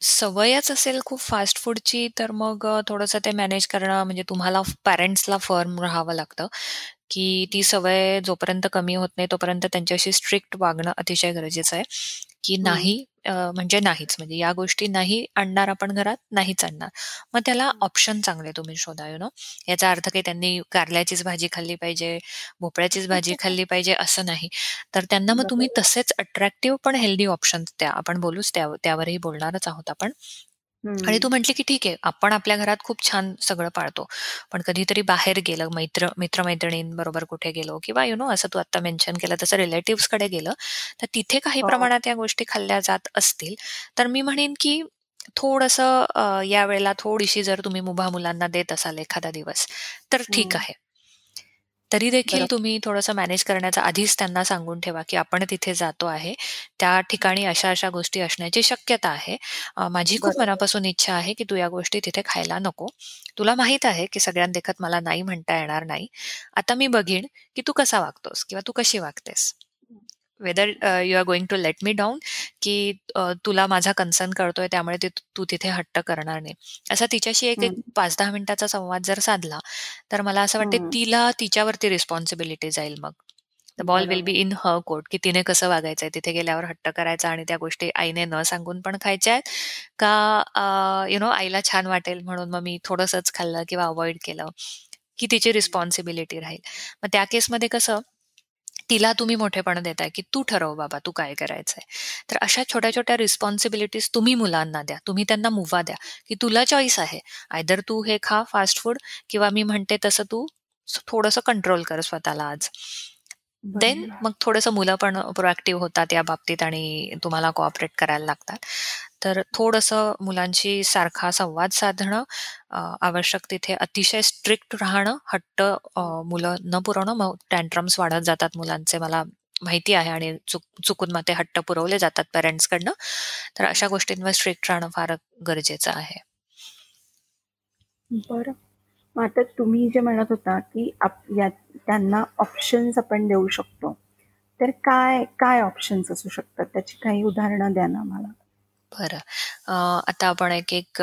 सवयच असेल खूप फास्ट फूडची तर मग थोडंसं ते मॅनेज करणं म्हणजे तुम्हाला पॅरेंट्सला फर्म राहावं लागतं की ती सवय जोपर्यंत कमी होत नाही तोपर्यंत त्यांच्याशी स्ट्रिक्ट वागणं अतिशय गरजेचं आहे. की नाही म्हणजे नाहीच म्हणजे या गोष्टी नाही आणणार आपण घरात नाहीच आणणार. मग त्याला ऑप्शन चांगले तुम्ही शोधा यु नो याचा अर्थ काही त्यांनी कारल्याचीच भाजी खाल्ली पाहिजे भोपळ्याचीच भाजी खाल्ली पाहिजे असं नाही. तर त्यांना मग तुम्ही तसेच अट्रॅक्टिव्ह पण हेल्दी ऑप्शन्स द्या. आपण बोलूच त्यावरही बोलणारच आहोत आपण. आणि तू म्हटली की ठीक आहे आपण आपल्या घरात खूप छान सगळं पाळतो. पण कधीतरी बाहेर गेलं मैत्र मित्रमैत्रिणींबरोबर कुठे गेलो किंवा यु नो असं तू आता मेन्शन केलं तसं रिलेटिव्हकडे गेलं तर तिथे काही हो. प्रमाणात या गोष्टी खाल्ल्या जात असतील. तर मी म्हणेन की थोडंसं या वेळेला थोडीशी जर तुम्ही मुभा मुलांना देत असाल एखादा दिवस तर ठीक आहे. तरी देखील तुम्ही थोडंसं मॅनेज करण्याचा आधीच त्यांना सांगून ठेवा की आपण तिथे जातो आहे. त्या ठिकाणी अशा अशा गोष्टी असण्याची शक्यता आहे. माझी खूप मनापासून इच्छा आहे की तू या गोष्टी तिथे खायला नको. तुला माहीत आहे की सगळ्यांदेखत मला नाही म्हणता येणार नाही. आता मी बघीन की तू कसा वागतोस किंवा तू कशी वागतेस. Whether you are going to let me down की तुला माझा कन्सर्न कळतोय त्यामुळे तू तिथे हट्ट करणार नाही. असा तिच्याशी एक एक पाच दहा मिनिटाचा संवाद जर साधला तर मला असं वाटतं तिला तिच्यावरती रिस्पॉन्सिबिलिटी जाईल मग. The ball will be in her court की तिने कसं वागायचंय तिथे गेल्यावर हट्ट करायचा आणि त्या गोष्टी आईने न सांगून पण खायच्या आहेत. का यु नो आईला छान वाटेल म्हणून मग मी थोडंसंच खाल्लं किंवा अवॉइड केलं की तिची रिस्पॉन्सिबिलिटी राहील. मग त्या केसमध्ये कसं तिला तुम्ही मोठेपण देताय की तू ठरव बाबा तू काय करायचंय. तर अशा छोट्या छोट्या रिस्पॉन्सिबिलिटीज तुम्ही मुलांना द्या. तुम्ही त्यांना मुवा द्या की तुला चॉईस आहे. आयदर तू हे खा फास्ट फूड किंवा मी म्हणते तसं तू थोडस कंट्रोल कर स्वतःला आज. देन मग थोडंसं मुलं पण प्रोएक्टिव्ह होतात या बाबतीत आणि तुम्हाला कोऑपरेट करायला लागतात. तर थोडंसं मुलांशी सारखा संवाद साधणं आवश्यक तिथे अतिशय स्ट्रिक्ट राहणं हट्ट मुलं न पुरवणं मग टँट्रम्स वाढत जातात मुलांचे. मला माहिती आहे आणि चुक चुकून मग ते हट्ट पुरवले जातात पेरेंट्सकडनं. तर अशा गोष्टींवर स्ट्रिक्ट राहणं फार गरजेचं आहे. बरं. मग आता तुम्ही जे म्हणत होता की या त्यांना ऑप्शन्स आपण देऊ शकतो. तर काय काय ऑप्शन्स असू शकतात? त्याची काही उदाहरणं द्या ना मला बरं. आता आपण एक एक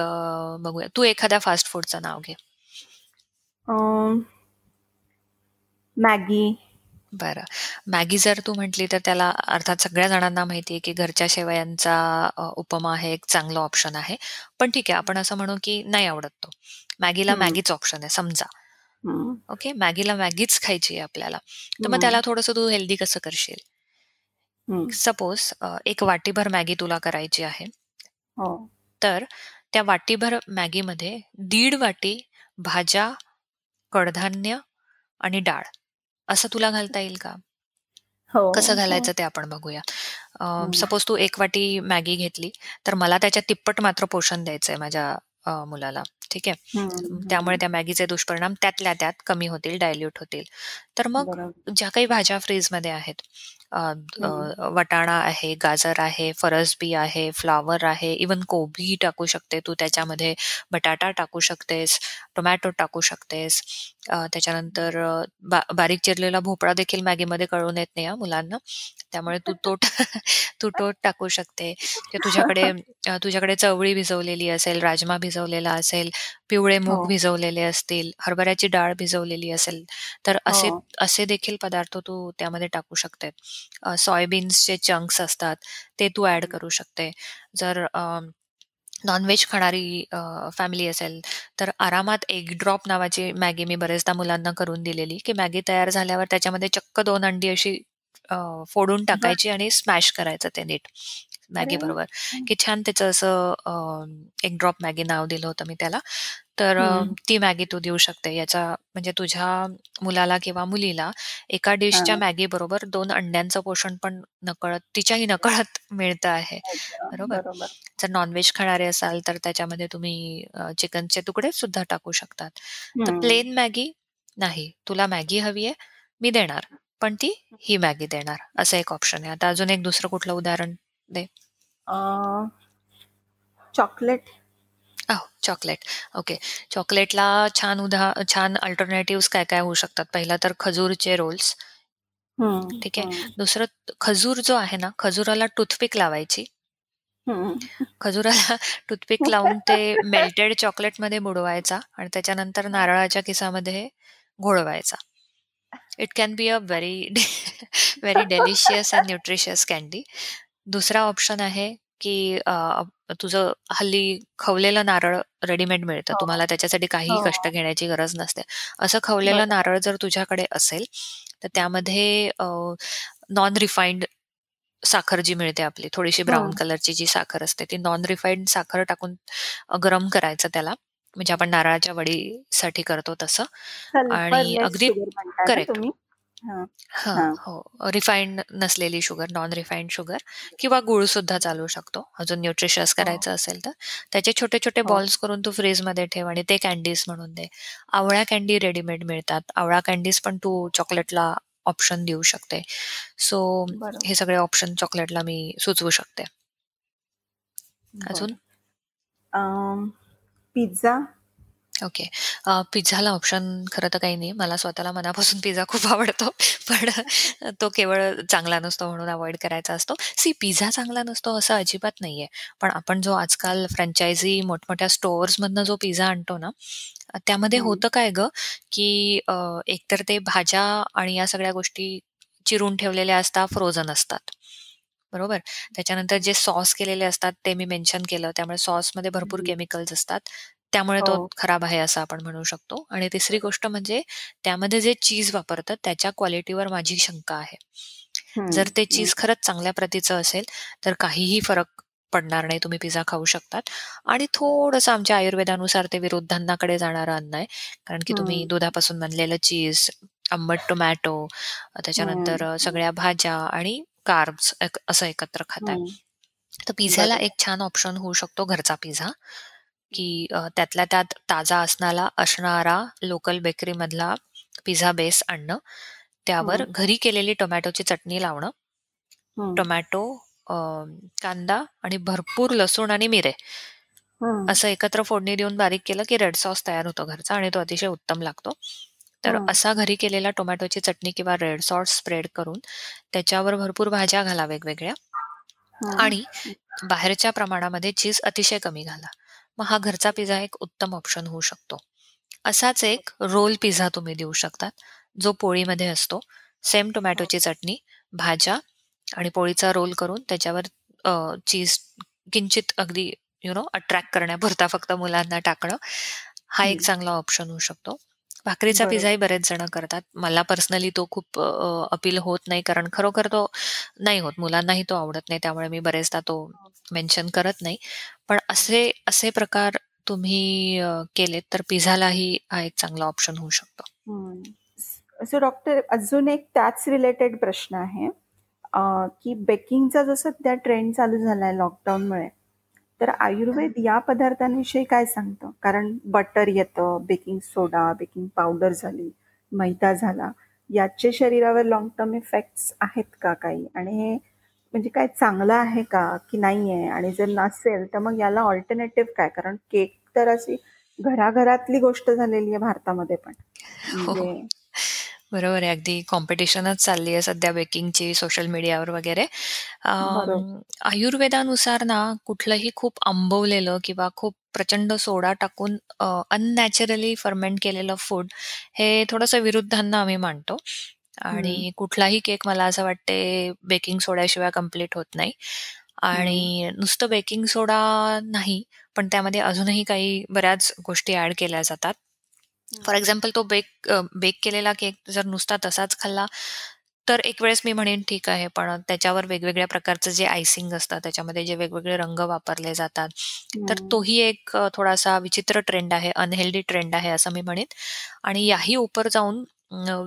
बघूया. तू एखाद्या फास्ट फूडचं नाव घे. मॅगी. बरं. मॅगी जर तू म्हटली तर त्याला अर्थात सगळ्या जणांना माहिती आहे की घरच्या शेवयांचा उपमा हे एक चांगलं ऑप्शन आहे. पण ठीक आहे आपण असं म्हणू की नाही आवडत तो. मॅगीला मॅगीच ऑप्शन आहे समजा. ओके? मॅगीला मॅगीच खायची आहे आपल्याला. तर मग त्याला थोडस तू हेल्दी कसं करशील? सपोज एक वाटीभर मॅगी तुला करायची आहे. हो. तर त्या वाटीभर मॅगीमध्ये दीड वाटी भाज्या कडधान्य आणि डाळ. असं तुला घालता येईल का? हो, कसं. घालायचं ते आपण बघूया. सपोज तू एक वाटी मॅगी घेतली तर मला त्याच्या तिप्पट मात्र पोषण द्यायचंय माझ्या मुलाला. ठीक आहे? त्यामुळे त्या मॅगीचे दुष्परिणाम त्यातल्या त्यात कमी होतील डायल्यूट होतील. तर मग ज्या काही भाज्या फ्रीजमध्ये आहेत वटाणा आहे गाजर आहे फरसबी आहे फ्लावर आहे इवन कोबी टाकू शकते तू त्याच्यामध्ये बटाटा टाकू शकतेस टोमॅटो टाकू शकतेस. त्याच्यानंतर बारीक चिरलेला भोपळा देखील मॅगीमध्ये कळून येत नाही मुलांना. त्यामुळे तू तो तू तो टाकू शकते. तुझ्याकडे तुझ्याकडे चवळी भिजवलेली असेल राजमा भिजवलेला असेल पिवळे मूग हो. भिजवलेले असतील हरभऱ्याची डाळ भिजवलेली असेल तर असे हो. असे देखील पदार्थ तू त्यामध्ये टाकू शकते. सोयाबीन्सचे चंक्स असतात ते तू ऍड करू शकते. जर नॉनव्हेज खाणारी फॅमिली असेल तर आरामात एक ड्रॉप नावाची मॅगी मी बरेचदा मुलांना करून दिलेली की मॅगी तयार झाल्यावर त्याच्यामध्ये चक्क दोन अंडी अशी फोडून टाकायची आणि स्मॅश करायचं ते नीट. मॅगी बरोबर. की छान त्याचं असं एक ड्रॉप मॅगी नाव दिलं होतं मी त्याला. तर ती मॅगी तू देऊ शकते. याचा म्हणजे तुझ्या मुलाला किंवा मुलीला एका डिशच्या मॅगी बरोबर दोन अंड्यांचं पोषण पण नकळत तिच्याही नकळत मिळतं आहे. बरोबर? जर नॉनव्हेज खाणारे असाल तर त्याच्यामध्ये तुम्ही चिकनचे तुकडे सुद्धा टाकू शकतात. तर प्लेन मॅगी नाही. तुला मॅगी हवी आहे मी देणार. पण ती ही मॅगी देणार. असं एक ऑप्शन आहे. आता अजून एक दुसरं कुठलं उदाहरण? दे. चॉकलेट चॉकलेट ओके चॉकलेटला छान उदा छान अल्टरनेटिव्ह काय काय होऊ शकतात? पहिला तर खजूरचे रोल्स ठीक आहे. दुसरं खजूर जो आहे ना खजुराला टूथपिक लावायची. खजुराला टूथपिक लावून ते मेल्टेड चॉकलेटमध्ये बुडवायचा आणि त्याच्यानंतर नारळाच्या किसामध्ये घोळवायचा. It can be a very very delicious and nutritious candy दुसरा ऑप्शन आहे की तुझं हल्ली खवलेलं नारळ रेडीमेड मिळतं. हो. तुम्हाला त्याच्यासाठी काही हो. कष्ट घेण्याची गरज नसते. असं खवलेलं नारळ जर तुझ्याकडे असेल तर त्यामध्ये नॉन रिफाईंड साखर जी मिळते आपली थोडीशी ब्राऊन कलरची जी साखर असते ती नॉन रिफाईंड साखर टाकून गरम करायचं त्याला. म्हणजे आपण नारळाच्या वडीसाठी करतो तसं. आणि अगदी करेक्ट हा. हो रिफाईंड नसलेली शुगर नॉन रिफाईंड शुगर किंवा गुळ सुद्धा चालू शकतो. अजून न्यूट्रिशियस हो. करायचं असेल तर. त्याचे छोटे छोटे बॉल्स करून तू फ्रीजमध्ये ठेव आणि ते कॅन्डीज म्हणून दे. आवळा कॅन्डी रेडीमेड मिळतात. आवळा कॅन्डीज पण तू चॉकलेटला ऑप्शन देऊ शकते. सो हे सगळे ऑप्शन चॉकलेटला मी सुचवू शकते. अजून? पिझ्झा? ओके. पिझ्झाला ऑप्शन खरं तर काही नाही. मला स्वतःला मनापासून पिझ्झा खूप आवडतो. पण तो केवळ चांगला नसतो म्हणून अवॉइड करायचा असतो. सी पिझ्झा चांगला नसतो असं अजिबात नाहीये. पण आपण जो आजकाल फ्रँचायझी मोठमोठ्या स्टोअर्समधनं जो पिझ्झा आणतो ना त्यामध्ये होतं काय ग? की एकतर ते भाज्या आणि या सगळ्या गोष्टी चिरून ठेवलेल्या असतात फ्रोझन असतात. बरोबर? त्याच्यानंतर जे सॉस केलेले असतात ते मी मेन्शन केलं. त्यामुळे सॉसमध्ये भरपूर केमिकल्स असतात. त्यामुळे तो हो. खराब आहे असं आपण म्हणू शकतो. आणि तिसरी गोष्ट म्हणजे त्यामध्ये जे चीज वापरतात त्याच्या क्वालिटीवर माझी शंका आहे. जर ते चीज खरंच चांगल्या प्रतीचं असेल तर काहीही फरक पडणार नाही. तुम्ही पिझ्झा खाऊ शकतात. आणि थोडंसं आमच्या आयुर्वेदानुसार ते विरुद्धांनाकडे जाणारं अन्न आहे. कारण की तुम्ही दुधापासून बनलेलं चीज आंबट टोमॅटो त्याच्यानंतर सगळ्या भाज्या आणि कार्ब्स असं एकत्र खाताय. तर पिझ्झाला एक छान ऑप्शन होऊ शकतो घरचा पिझ्झा. की त्यातल्या त्यात ताजा असणारा असणारा लोकल बेकरी मधला पिझ्झा बेस आणणं. त्यावर घरी केलेली टोमॅटोची चटणी लावणं. टोमॅटो कांदा आणि भरपूर लसूण आणि मिरे. असं एकत्र फोडणी देऊन बारीक केलं की रेड सॉस तयार होतो घरचा आणि तो अतिशय उत्तम लागतो. तर असा घरी केलेला टोमॅटोची चटणी किंवा रेड सॉस स्प्रेड करून त्याच्यावर भरपूर भाज्या घाला वेगवेगळ्या. आणि बाहेरच्या प्रमाणामध्ये चीज अतिशय कमी घाला. मग हा घरचा पिझ्झा एक उत्तम ऑप्शन होऊ शकतो. असाच एक रोल पिझ्झा तुम्ही देऊ शकतात जो पोळीमध्ये असतो. सेम टोमॅटोची चटणी भाज्या आणि पोळीचा रोल करून त्याच्यावर चीज किंचित अगदी यु नो अट्रॅक्ट करण्यापुरता फक्त मुलांना टाकणं हा एक चांगला ऑप्शन होऊ शकतो. भाकरीचा पिझ्झाही बरेच जण करतात. मला पर्सनली तो खूप अपील होत नाही. कारण खरोखर तो नाही होत. मुलांनाही तो आवडत नाही. त्यामुळे मी बरेचदा तो मेन्शन करत नाही. पण असे असे प्रकार तुम्ही केलेत तर पिझ्झालाही हा एक चांगला ऑप्शन होऊ शकतो. सो डॉक्टर अजून एक त्याच रिलेटेड प्रश्न आहे की बेकिंगचा जो सध्या ट्रेंड चालू झालाय लॉकडाऊनमुळे तर आयुर्वेद या पदार्थांविषयी काय सांगतं? कारण बटर येतं बेकिंग सोडा बेकिंग पावडर झाली मैदा झाला याचे शरीरावर लॉंग टर्म इफेक्ट्स आहेत का काही? आणि हे म्हणजे काय चांगलं आहे का की नाही आहे आणि जर नसेल तर मग याला ऑल्टरनेटिव्ह काय? कारण केक तर अशी घराघरातली गोष्ट झालेली आहे भारतामध्ये पण. हो. म्हणजे बरोबर आहे. अगदी कॉम्पिटिशनच चालली आहे सध्या बेकिंगची सोशल मीडियावर वगैरे. आयुर्वेदानुसार ना कुठलंही खूप आंबवलेलं किंवा खूप प्रचंड सोडा टाकून अननॅचरली फर्मेंट केलेलं फूड हे थोडंसं विरुद्धांना आम्ही मांडतो आणि कुठलाही केक मला असं वाटते बेकिंग सोड्याशिवाय कंप्लीट होत नाही. आणि नुसतं बेकिंग सोडा नाही पण त्यामध्ये अजूनही काही बऱ्याच गोष्टी ऍड केल्या जातात. फॉर एक्झाम्पल तो बेक बेक केलेला केक जर नुसता तसाच खाल्ला तर एक वेळेस मी म्हणेन ठीक आहे पण त्याच्यावर वेगवेगळ्या प्रकारचं जे आयसिंग असतं त्याच्यामध्ये जे वेगवेगळे रंग वापरले जातात तर तोही एक थोडासा विचित्र ट्रेंड आहे अनहेल्दी ट्रेंड आहे असं मी म्हणेन. आणि याही उपर जाऊन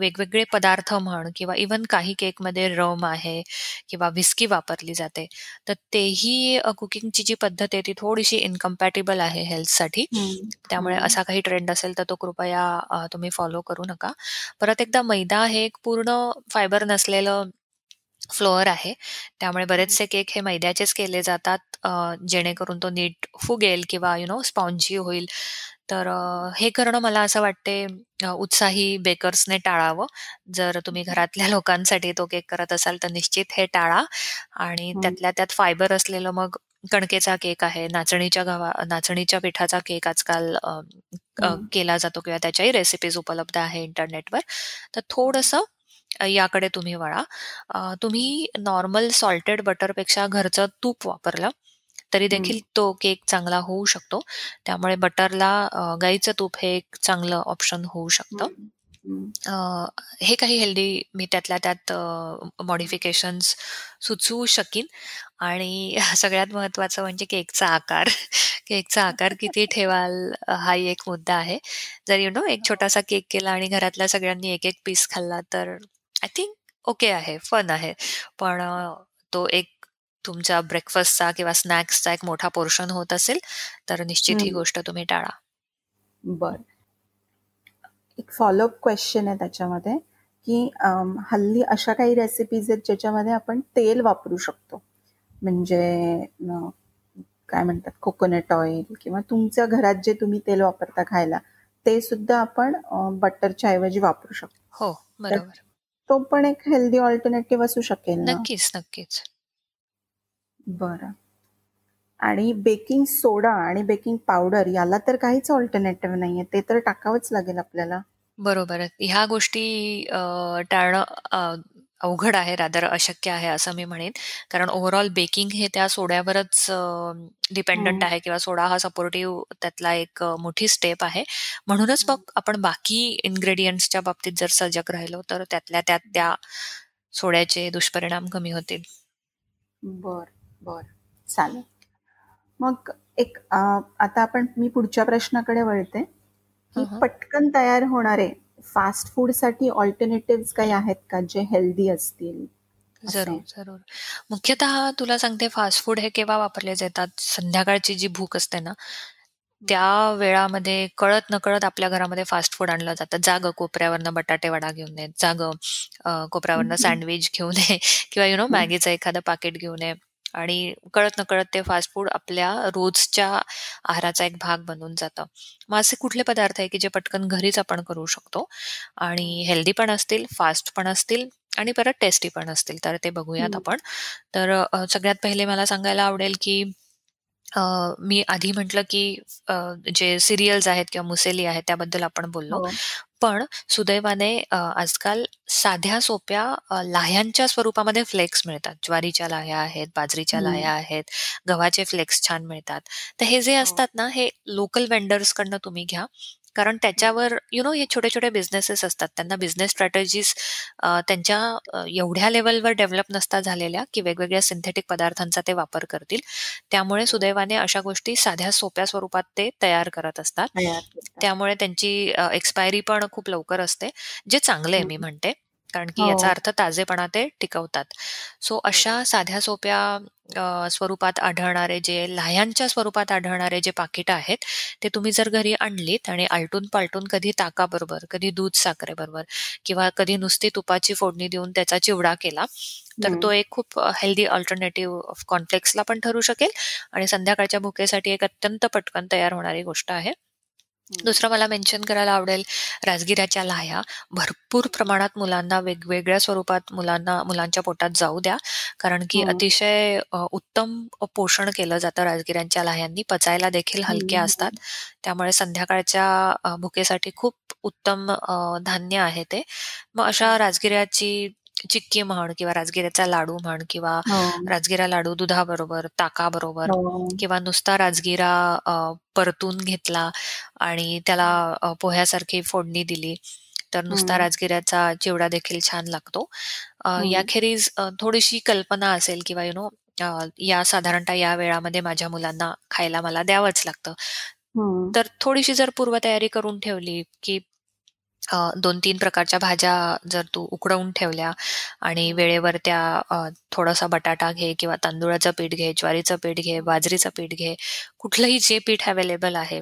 वेगवेगळे पदार्थ म्हण किंवा इवन काही केकमध्ये रम आहे किंवा विस्की वापरली जाते तर तेही कुकिंगची जी पद्धत आहे ती थोडीशी इनकम्पॅटेबल आहे हेल्थसाठी. त्यामुळे असा काही ट्रेंड असेल तर तो कृपया तुम्ही फॉलो करू नका. परत एकदा मैदा हे एक पूर्ण फायबर नसलेलं फ्लोअर आहे. त्यामुळे बरेचसे केक हे मैद्याचेच केले जातात जेणेकरून तो नीट फुगेल किंवा यु नो स्पॉन्जी होईल. तर हे करणं मला असं वाटते उत्साही बेकर्सने टाळावं. जर तुम्ही घरातल्या लोकांसाठी तो केक करत असाल तर निश्चित हे टाळा. आणि त्यातल्या त्यात फायबर असलेलं मग कणकेचा केक आहे नाचणीच्या गव्हा नाचणीच्या पिठाचा केक आजकाल केला जातो किंवा त्याच्याही रेसिपीज उपलब्ध आहे इंटरनेटवर. तर थोडंसं याकडे तुम्ही वळा. तुम्ही नॉर्मल सॉल्टेड बटरपेक्षा घरचं तूप वापरलं तरी देखील तो केक चांगला होऊ शकतो. त्यामुळे बटरला गाईचं तूप हे एक चांगलं ऑप्शन होऊ शकतं. हे काही हेल्दी मी त्यातल्या त्यात मॉडिफिकेशन्स सुचवू शकीन. आणि सगळ्यात महत्वाचं म्हणजे केकचा आकार. केकचा आकार किती ठेवाल हा एक मुद्दा आहे. जर यु नो एक छोटासा केक केला आणि घरातल्या सगळ्यांनी एक एक पीस खाल्ला तर आय थिंक ओके आहे फन आहे. पण तो एक तुमच्या ब्रेकफास्टचा किंवा स्नॅक्सचा एक मोठा पोर्शन होत असेल तर निश्चित ही गोष्ट तुम्ही टाळा. बर. एक फॉलोअप क्वेश्चन आहे त्याच्यामध्ये की हल्ली अशा काही रेसिपीज आहेत ज्याच्यामध्ये आपण तेल वापरू शकतो. म्हणजे काय म्हणतात कोकोनट ऑइल किंवा तुमच्या घरात जे तुम्ही तेल वापरता खायला ते सुद्धा आपण बटरच्या ऐवजी वापरू शकतो. हो बरोबर. तो पण एक हेल्दी ऑल्टरनेटिव्ह असू शकेल नक्कीच नक्कीच. बरं. आणि बेकिंग सोडा आणि बेकिंग पावडर याला तर काहीच ऑल्टरनेटिव्ह नाहीये. ते तर टाकावंच लागेल आपल्याला. बरोबर. ह्या गोष्टी टाळणं अवघड आहे रादर अशक्य आहे असं मी म्हणेन. कारण ओव्हरऑल बेकिंग हे त्या सोड्यावरच डिपेंडंट आहे किंवा सोडा हा सपोर्टिव्ह त्यातला एक मोठी स्टेप आहे. म्हणूनच मग आपण बाकी इन्ग्रेडियंट्सच्या बाबतीत जर सजग राहिलो तर त्यातल्या त्यात त्या सोड्याचे दुष्परिणाम कमी होतील. बर. बर. चालेल. मग एक आता आपण मी पुढच्या प्रश्नाकडे वळते. की पटकन तयार होणारे फास्ट फूडसाठी ऑल्टरनेटिव्ह काही आहेत का जे हेल्दी असतील? जरूर जरूर. मुख्यतः तुला सांगते फास्ट फूड हे केव्हा वापरले जातात? संध्याकाळची जी भूक असते ना त्या वेळामध्ये कळत नकळत आपल्या घरामध्ये फास्ट फूड आणलं जातं. जाग कोपऱ्यावरनं बटाटे वडा घेऊन ये जाग कोपऱ्यावरनं सँडविच घेऊन ये किंवा यु नो मॅगीचं एखादं पाकिट घेऊन ये आणि कळत नकळत ते फास्ट फूड आपल्या रोजच्या आहाराचा एक भाग बनून जातं. मग असे कुठले पदार्थ आहे की जे पटकन घरीच आपण करू शकतो? आणि हेल्दी पण असतील फास्ट पण असतील आणि परत टेस्टी पण असतील तर ते बघूयात आपण. तर सगळ्यात पहिले मला सांगायला आवडेल की मी आधी म्हटलं की जे सिरियल्स आहेत किंवा मुसेली आहेत त्याबद्दल आपण बोललो. हो. पण सुदैवाने आजकाल साध्या सोप्या लाह्यांच्या स्वरूपामध्ये फ्लेक्स मिळतात. ज्वारीच्या लाह्या आहेत बाजरीच्या लाह्या आहेत गव्हाचे फ्लेक्स छान मिळतात. तर हे जे हो. असतात ना हे लोकल वेंडर्स कडनं तुम्ही घ्या. कारण त्याच्यावर यु नो हे छोटे छोटे बिझनेसेस असतात. त्यांना बिझनेस स्ट्रॅटेजीज त्यांच्या एवढ्या लेवलवर डेव्हलप नसता झालेल्या की वेगवेगळ्या सिंथेटिक पदार्थांचा ते वापर करतील. त्यामुळे सुदैवाने अशा गोष्टी साध्या सोप्या स्वरूपात ते तयार करत असतात. त्यामुळे त्यांची एक्सपायरी पण खूप लवकर असते जे चांगले आहे मी म्हणते. कारण की याचा हो. अर्थ ताजेपणा ते टिकवतात. सो अशा साध्या सोप्या स्वरूपात आढळणारे जे लाह्यांच्या स्वरूपात आढळणारे जे पाकिट आहेत ते तुम्ही जर घरी आणलीत आणि आलटून पालटून कधी ताकाबरोबर कधी दूध साखरेबरोबर किंवा कधी नुसती तुपाची फोडणी देऊन त्याचा चिवडा केला तर तो एक खूप हेल्दी ऑल्टरनेटिव्ह कॉन्फ्लेक्सला पण ठरू शकेल आणि संध्याकाळच्या भुकेसाठी एक अत्यंत पटकन तयार होणारी गोष्ट आहे. दुसरं मला मेन्शन करायला आवडेल राजगिऱ्याच्या लाह्या. भरपूर प्रमाणात मुलांना वेगवेगळ्या स्वरूपात मुलांना मुलांच्या पोटात जाऊ द्या. कारण की अतिशय उत्तम पोषण केलं जातं राजगिऱ्यांच्या लाह्यांनी. पचायला देखील हलक्या असतात. त्यामुळे संध्याकाळच्या भुकेसाठी खूप उत्तम धान्य आहे ते. मग अशा राजगिऱ्याची चिक्की म्हण किंवा राजगिऱ्याचा लाडू म्हण किंवा हो. राजगिरा लाडू दुधाबरोबर ताकाबरोबर हो. किंवा नुसता राजगिरा परतून घेतला आणि त्याला पोह्यासारखी फोडणी दिली तर नुसता राजगिऱ्याचा चिवडा देखील छान लागतो. याखेरीज थोडीशी कल्पना असेल किंवा यु नो या साधारणतः या वेळामध्ये माझ्या मुलांना खायला मला द्यावंच लागतं. तर थोडीशी जर पूर्वतयारी करून ठेवली की दोन तीन प्रकारच्या भाज्या जर तू उकडवून ठेवल्या आणि वेळेवर त्या थोडासा बटाटा घे किंवा तांदूळाचं पीठ घे ज्वारीचं पीठ घे बाजरीचं पीठ घे कुठलंही जे पीठ अवेलेबल आहे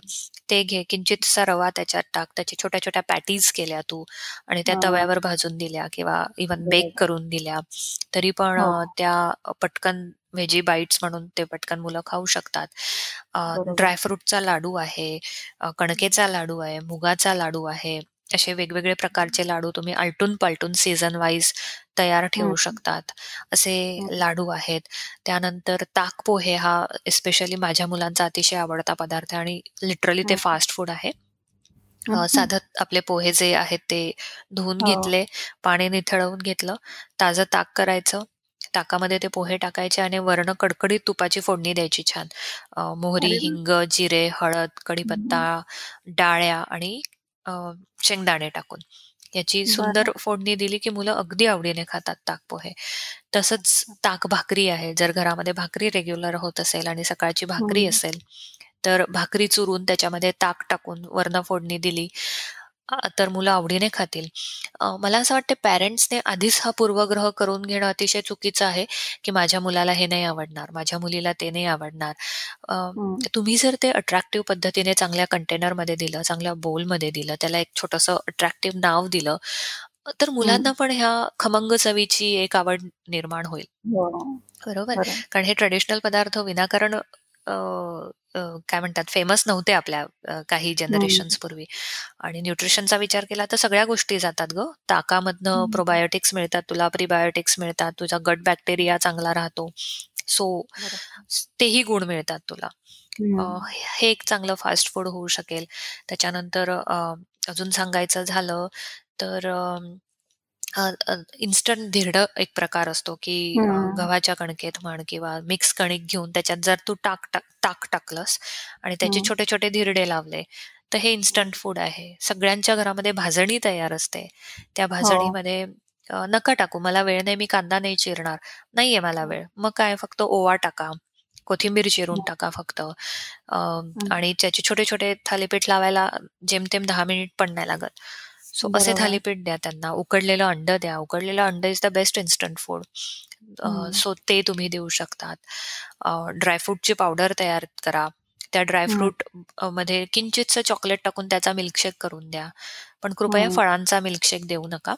ते घे. किंचितसा रवा त्याच्यात टाक. त्याच्या छोट्या छोट्या पॅटीज केल्या तू आणि त्या तव्यावर भाजून दिल्या किंवा इवन बेक करून दिल्या. तरी पण हो. त्या पटकन व्हेजी बाईट्स म्हणून ते पटकन मुलं खाऊ शकतात. ड्रायफ्रूटचा लाडू आहे कणकेचा लाडू आहे मुगाचा लाडू आहे असे वेगवेगळे प्रकारचे लाडू तुम्ही आलटून पालटून सीझन वाईज तयार ठेवू शकतात. असे लाडू आहेत. त्यानंतर ताक पोहे हा एस्पेशली माझ्या मुलांचा अतिशय आवडता पदार्थ आणि लिटरली ते फास्ट फूड आहे. साधं आपले पोहे जे आहेत ते धुवून हो. घेतले पाणी निथळवून घेतलं ताजं ताक करायचं. ताकामध्ये ते पोहे टाकायचे आणि वर्ण कडकडीत तुपाची फोडणी द्यायची छान. मोहरी हिंग जिरे हळद कढीपत्ता डाळ्या आणि शेंगदाणे टाकून. याची सुंदर फोडणी दिली की मुलं अगदी आवडीने खातात ताक पोहे. तसंच ताक भाकरी आहे. जर घरामध्ये भाकरी रेग्युलर होत असेल आणि सकाळची भाकरी असेल तर भाकरी चुरून त्याच्यामध्ये ताक टाकून वर्ण फोडणी दिली. तर मुलं आवडीने खातील. मला असं वाटतं पॅरेंट्सने आधीच हा पूर्वग्रह करून घेणं अतिशय चुकीचं आहे की माझ्या मुलाला हे नाही आवडणार माझ्या मुलीला ते नाही आवडणार. तुम्ही जर ते अट्रॅक्टिव्ह पद्धतीने चांगल्या कंटेनरमध्ये दिलं चांगल्या बोलमध्ये दिलं त्याला एक छोटस अट्रॅक्टिव्ह नाव दिलं तर मुलांना पण ह्या खमंग चवीची एक आवड निर्माण होईल. हो. बरोबर? कारण हे ट्रेडिशनल पदार्थ विनाकारण काय म्हणतात फेमस नव्हते आपल्या काही जनरेशन्स पूर्वी. आणि न्यूट्रिशनचा विचार केला तर सगळ्या गोष्टी जातात ग. ताकामधनं प्रोबायोटिक्स मिळतात तुला प्रीबायोटिक्स मिळतात तुझा गट बॅक्टेरिया चांगला राहतो. सो तेही गुण मिळतात तुला. हे एक चांगलं फास्ट फूड होऊ शकेल. त्याच्यानंतर अजून सांगायचं झालं तर इन्स्टंट धिरड एक प्रकार असतो की गव्हाच्या कणकेत म्हण किंवा मिक्स कणिक घेऊन त्याच्यात जर तू टाक टाक टाकलंस आणि त्याचे छोटे छोटे धिरडे लावले तर हे इन्स्टंट फूड आहे. सगळ्यांच्या घरामध्ये भाजणी तयार असते. त्या हो. भाजणीमध्ये नका टाकू मला वेळ नाही मी कांदा नाही चिरणार. नाहीये मला वेळ. मग काय फक्त ओवा टाका कोथिंबीर चिरून टाका फक्त. आणि त्याचे छोटे छोटे थालीपीठ लावायला जेमतेम दहा मिनिट पण नाही लागत. सो असे थालीपीठ द्या त्यांना. उकडलेलं अंड द्या. उकडलेलं अंड is the best instant food so ते तुम्ही देऊ शकतात. ड्रायफ्रूटची पावडर तयार करा. त्या ड्रायफ्रूटमध्ये किंचितचं चॉकलेट टाकून त्याचा मिल्कशेक करून द्या. पण कृपया फळांचा मिल्कशेक देऊ नका.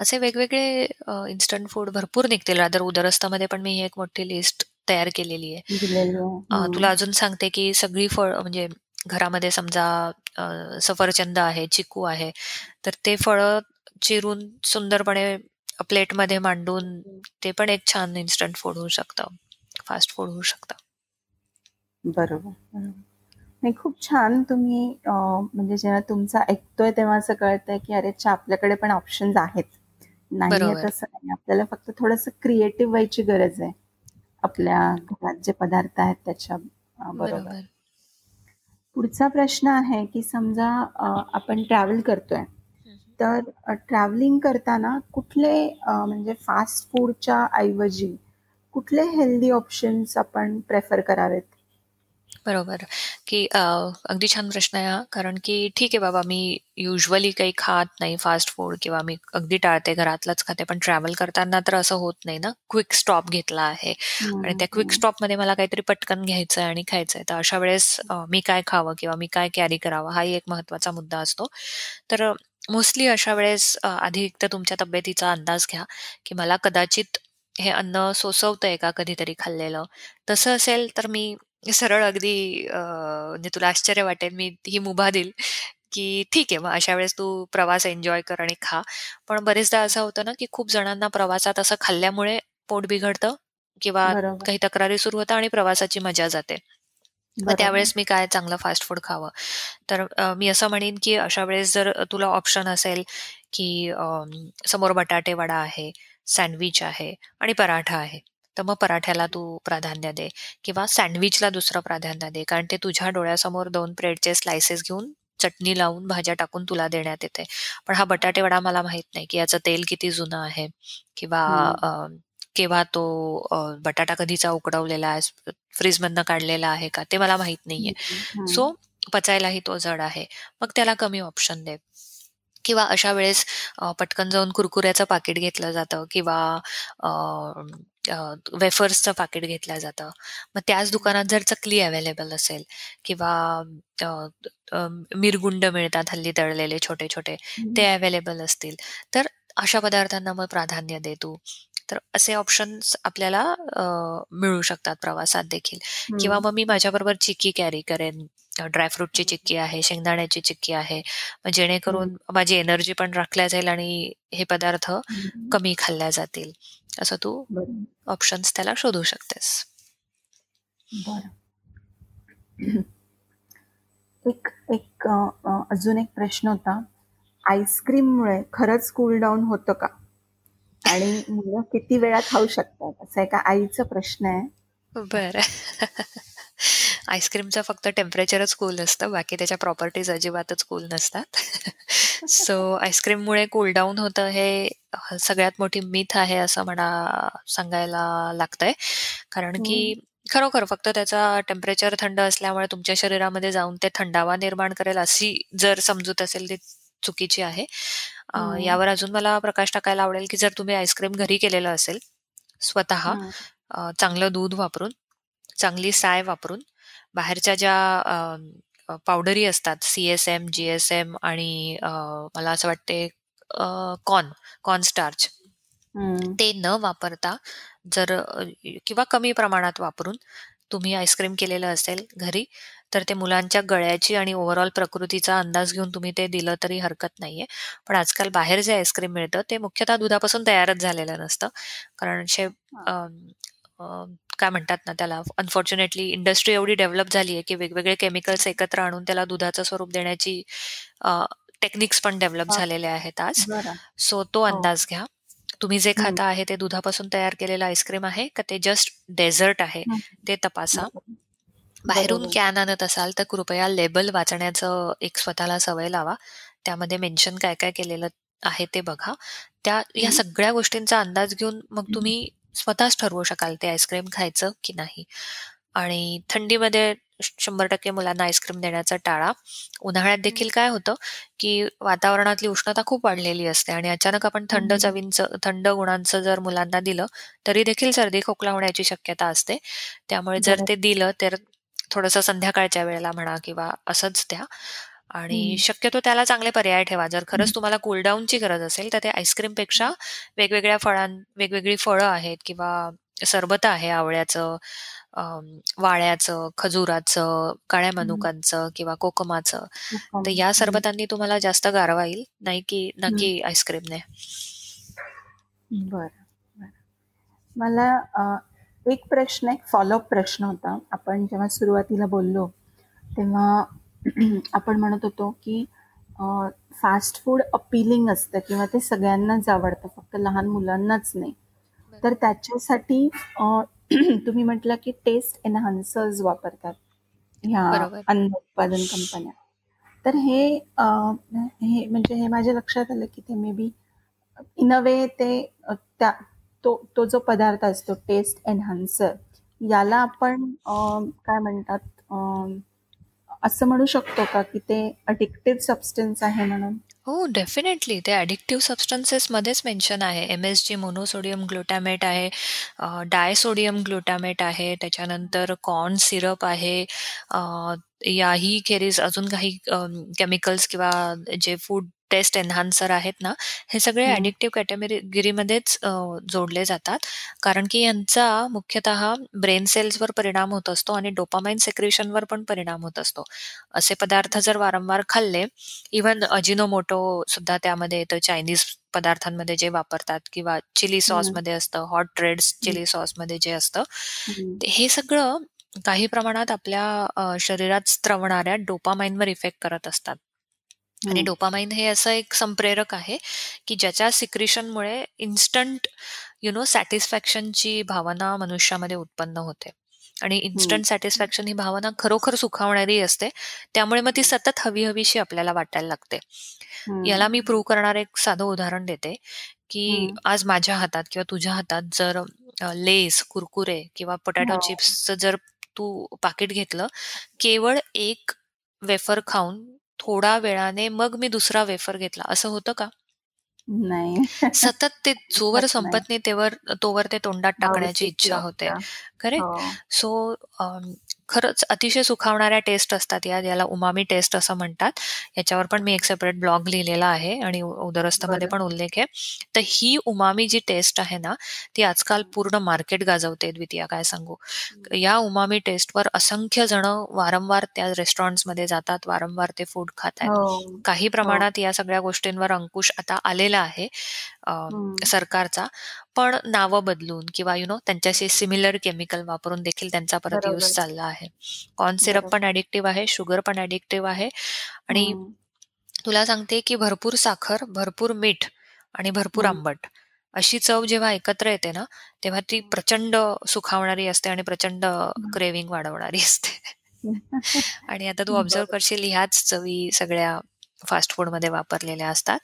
असे वेगवेगळे इन्स्टंट फूड भरपूर निघतील. रादर उदरस्तामध्ये पण मी एक मोठी लिस्ट तयार केलेली आहे. तुला अजून सांगते की सगळी फळ म्हणजे घरामध्ये समजा सफरचंद आहे चिकू आहे तर ते फळ चिरून सुंदरपणे प्लेटमध्ये मांडून ते पण एक छान इन्स्टंट फूड होऊ शकतं फास्ट फूड होऊ शकतं बरोबर, नाही खूप छान तुम्ही म्हणजे जेव्हा तुमचं ऐकतोय तेव्हा असं कळतंय, की अरे आपल्याकडे पण ऑप्शन्स आहेत. नाही तसं नाही. आपल्याला फक्त थोडस क्रिएटिव्ह व्हायची गरज आहे. आपल्या घरात जे पदार्थ आहेत त्याच्या बरोबर. पुढचा प्रश्न आहे, की समजा आपण ट्रॅव्हल करतोय. तर ट्रॅव्हलिंग करताना कुठले म्हणजे फास्ट फूडच्या ऐवजी कुठले हेल्दी ऑप्शन्स आपण प्रेफर करावेत? बरोबर. की अगदी छान प्रश्न आहे हा. कारण की ठीक आहे बाबा मी युजली काही खात नाही फास्ट फूड किंवा मी अगदी टाळते, घरातलंच खाते. पण ट्रॅव्हल करताना तर असं होत नाही ना. क्विक स्टॉप घेतला आहे आणि त्या क्विक स्टॉपमध्ये मला काहीतरी पटकन घ्यायचं आहे आणि खायचंय. तर अशा वेळेस मी काय खावं किंवा मी काय कॅरी करावं हाही एक महत्त्वाचा मुद्दा असतो. तर मोस्टली अशा वेळेस आधी एक तर तुमच्या तब्येतीचा अंदाज घ्या, की मला कदाचित हे अन्न सोसवतंय का कधीतरी खाल्लेलं? तसं असेल तर मी सरळ अगदी म्हणजे तुला आश्चर्य वाटेल मी ही मुभा देईल की ठीक आहे मग अशा वेळेस तू प्रवास एन्जॉय कर आणि खा. पण बरेचदा असं होतं ना की खूप जणांना प्रवासात असं खाल्ल्यामुळे पोट बिघडतं किंवा काही तक्रारी सुरू होतात आणि प्रवासाची मजा जाते. मग त्यावेळेस मी काय चांगलं फास्ट फूड खावं? तर मी असं म्हणेन की अशा वेळेस जर तुला ऑप्शन असेल की समोर बटाटे वडा आहे सँडविच आहे आणि पराठा आहे तर मग पराठ्याला तू प्राधान्य दे किंवा सँडविचला दुसरं प्राधान्य दे. कारण ते तुझ्या डोळ्यासमोर दोन ब्रेडचे स्लायसेस घेऊन चटणी लावून भाज्या टाकून तुला देण्यात येते. पण हा बटाटे वडा मला माहीत नाही की याचं तेल किती जुनं आहे किंवा केव्हा तो बटाटा कधीचा उकडवलेला आहे फ्रीज मधनं काढलेला आहे का ते मला माहीत नाहीये. सो पचायलाही तो जड आहे. मग त्याला कमी ऑप्शन दे. किंवा अशा वेळेस पटकन जाऊन कुरकुऱ्याचं पाकिट घेतलं जातं किंवा वेफर्सचं पाकिट घेतलं जातं. मग त्याच दुकानात जर चकली अवेलेबल असेल किंवा मिरगुंड मिळतात हल्ली तळलेले छोटे छोटे ते अवेलेबल असतील. तर अशा पदार्थांना मग प्राधान्य दे तू. तर असे ऑप्शन्स आपल्याला मिळू शकतात प्रवासात देखील. किंवा मग मी माझ्याबरोबर चिक्की कॅरी करेन. ड्रायफ्रूटची चिक्की आहे शेंगदाण्याची चिक्की आहे. जेणेकरून माझी एनर्जी पण राखल्या जाईल आणि हे पदार्थ कमी खाल्ल्या जातील. असं तू ऑप्शन्स त्याला शोधू शकतेस. एक एक अजून एक प्रश्न होता. आईस्क्रीममुळे खरंच कूल डाऊन होतं का? आणि मुलं किती वेळा खाऊ शकतात? असं एका आईचा प्रश्न आहे. बर. आईस्क्रीमचं फक्त टेम्परेचरच कूल असतं बाकी त्याच्या प्रॉपर्टीज अजिबातच कूल नसतात. सो आईस्क्रीममुळे कूल डाऊन होतं हे सगळ्यात मोठी मिथ आहे असं म्हणा सांगायला लागतंय. कारण की खरोखर फक्त त्याचा टेम्परेचर थंड असल्यामुळे तुमच्या शरीरामध्ये जाऊन ते थंडावा निर्माण करेल अशी जर समजूत असेल ती चुकीची आहे. यावर अजून मला प्रकाश टाकायला आवडेल की जर तुम्ही आईस्क्रीम घरी केलेलं असेल स्वतः चांगलं दूध वापरून चांगली साय वापरून बाहेरच्या ज्या पावडरी असतात C S M G S M आणि मला असं वाटते कॉर्न कॉर्न स्टार्च ते न वापरता जर किंवा कमी प्रमाणात वापरून तुम्ही आईस्क्रीम केलेलं असेल घरी तर ते मुलांच्या गळ्याची आणि ओव्हरऑल प्रकृतीचा अंदाज घेऊन तुम्ही ते दिलं तरी हरकत नाहीये. पण आजकाल बाहेर जे आईस्क्रीम मिळतं ते मुख्यतः दुधापासून तयारच झालेलं नसतं. कारण शे काय म्हणतात ना त्याला अनफॉर्च्युनेटली इंडस्ट्री एवढी डेव्हलप झाली आहे की वेगवेगळे केमिकल्स एकत्र आणून त्याला दुधाचं स्वरूप देण्याची टेक्निक्स पण डेव्हलप झालेले आहेत आज. सो तो हो. अंदाज घ्या. तुम्ही जे खाता आहे ते दुधापासून तयार केलेलं आईस्क्रीम आहे का ते जस्ट डेझर्ट आहे ते तपासा. बाहेरून कॅन आणत असाल तर कृपया लेबल वाचण्याचं एक स्वतःला सवय लावा. त्यामध्ये मेन्शन काय काय केलेलं आहे ते बघा. त्या या सगळ्या गोष्टींचा अंदाज घेऊन मग तुम्ही स्वतःच ठरवू शकाल ते आईस्क्रीम खायचं की नाही. आणि थंडीमध्ये शंभर टक्के मुलांना आईस्क्रीम देण्याचा टाळा. उन्हाळ्यात देखील काय होतं की वातावरणातली उष्णता खूप वाढलेली असते आणि अचानक आपण थंड चवींचं थंड गुणांचं जर मुलांना दिलं तरी देखील सर्दी खोकला होण्याची शक्यता असते. त्यामुळे जर ते दिलं तर थोडस संध्याकाळच्या वेळेला म्हणा किंवा असंच द्या. आणि शक्यतो त्याला चांगले पर्याय ठेवा. जर खरंच तुम्हाला कूलडाऊनची गरज असेल तर ते आईस्क्रीमपेक्षा वेगवेगळ्या फळां वेगवेगळी फळं आहेत किंवा सरबत आहे आवळ्याचं वाळ्याचं खजुराचं काळ्या मनुकांचं किंवा कोकमाचं तर या सरबतांनी तुम्हाला जास्त गारवा येईल नाही की नक्की आईस्क्रीमने बर मला एक प्रश्न एक फॉलोअप प्रश्न होता. आपण जेव्हा सुरुवातीला बोललो तेव्हा आपण म्हणत होतो की फास्ट फूड अपिलिंग असतं किंवा ते सगळ्यांनाच आवडतं फक्त लहान मुलांनाच नाही. तर त्याच्यासाठी तुम्ही म्हटलं की टेस्ट एनहान्सर्स वापरतात ह्या अन्न उत्पादन कंपन्या तर हे हे म्हणजे हे माझ्या लक्षात आलं की ते मे बी इन अ वे ते त्या तो तो जो पदार्थ असतो टेस्ट एनहान्सर याला आपण काय म्हणतात असं म्हणू शकतो का की ते अडिक्टिव्ह सबस्टन्स आहे म्हणून हो, डेफिनेटली. ते ॲडिक्टिव्ह सबस्टन्सेसमध्येच मेन्शन आहे. एम-एस-जी, मोनोसोडियम ग्लुटामेट आहे, डायसोडियम ग्लुटामेट आहे, त्याच्यानंतर कॉर्न सिरप आहे. याही खेरीज अजून काही केमिकल्स किंवा जे फूड टेस्ट एन्हान्सर आहेत ना, हे सगळे ॲडिक्टिव्ह कॅटेगरीमध्येच जोडले जातात. कारण की यांचा मुख्यतः ब्रेन सेल्सवर परिणाम होत असतो आणि डोपामाइन सेक्रेशनवर पण परिणाम होत असतो. असे पदार्थ जर वारंवार खाल्ले, इव्हन अजिनोमोटो सुद्धा त्यामध्ये येतं चायनीज पदार्थांमध्ये जे वापरतात किंवा चिली सॉसमध्ये असतं, हॉट रेड्स चिली सॉसमध्ये जे असतं, हे सगळं काही प्रमाणात आपल्या शरीरात स्त्रवणाऱ्या डोपामाइनवर इफेक्ट करत असतात. आणि डोपामाइन हे असं एक संप्रेरक आहे की ज्याच्या सिक्रिशनमुळे इन्स्टंट यु नो सॅटिस्फॅक्शनची भावना मनुष्यामध्ये उत्पन्न होते. आणि इन्स्टंट सॅटिस्फॅक्शन ही भावना खरोखर सुखावणारी असते त्यामुळे मग ती सतत हवी हवीशी आपल्याला वाटायला लागते. याला मी प्रूव्ह करणार एक साधं उदाहरण देते की आज माझ्या हातात किंवा तुझ्या हातात जर लेस कुरकुरे किंवा पोटॅटो चिप्सचं जर तू पाकिट घेतलं केवळ एक वेफर खाऊन थोडा वेळाने मग मी दुसरा वेफर घेतला. असं होतं का? नाही. सतत ते जोवर संपत नाही तेवर तोवर ते तोंडात टाकण्याची इच्छा होते. करेक्ट सो खरंच अतिशय सुखावणाऱ्या टेस्ट असतात या याला उमामी टेस्ट असं म्हणतात. याच्यावर पण मी एक सेपरेट ब्लॉग लिहिलेला आहे आणि उदरस्थमध्ये पण उल्लेख आहे. तर ही उमामी जी टेस्ट आहे ना ती आजकाल पूर्ण मार्केट गाजवते द्वितीय काय सांगू? या उमामी टेस्टवर असंख्य जण वारंवार त्या रेस्टॉरंट्समध्ये जातात वारंवार ते फूड खात आहेत हो. काही हो. प्रमाणात या सगळ्या गोष्टींवर अंकुश आता आलेला आहे. सरकारचा. पण नावं बदलून किंवा यु नो त्यांच्याशी सिमिलर केमिकल वापरून देखील त्यांचा परत यूज चालला आहे. कॉर्न सिरप पण ऍडिक्टिव्ह आहे शुगर पण ऍडिक्टिव्ह आहे. आणि तुला सांगते की भरपूर साखर भरपूर मीठ आणि भरपूर आंबट अशी चव जेव्हा एकत्र येते ना तेव्हा ती प्रचंड सुखावणारी असते आणि प्रचंड क्रेविंग वाढवणारी असते. आणि आता तू ऑब्झर्व करशील ह्याच चवी सगळ्या फास्ट फूडमध्ये वापरलेल्या असतात.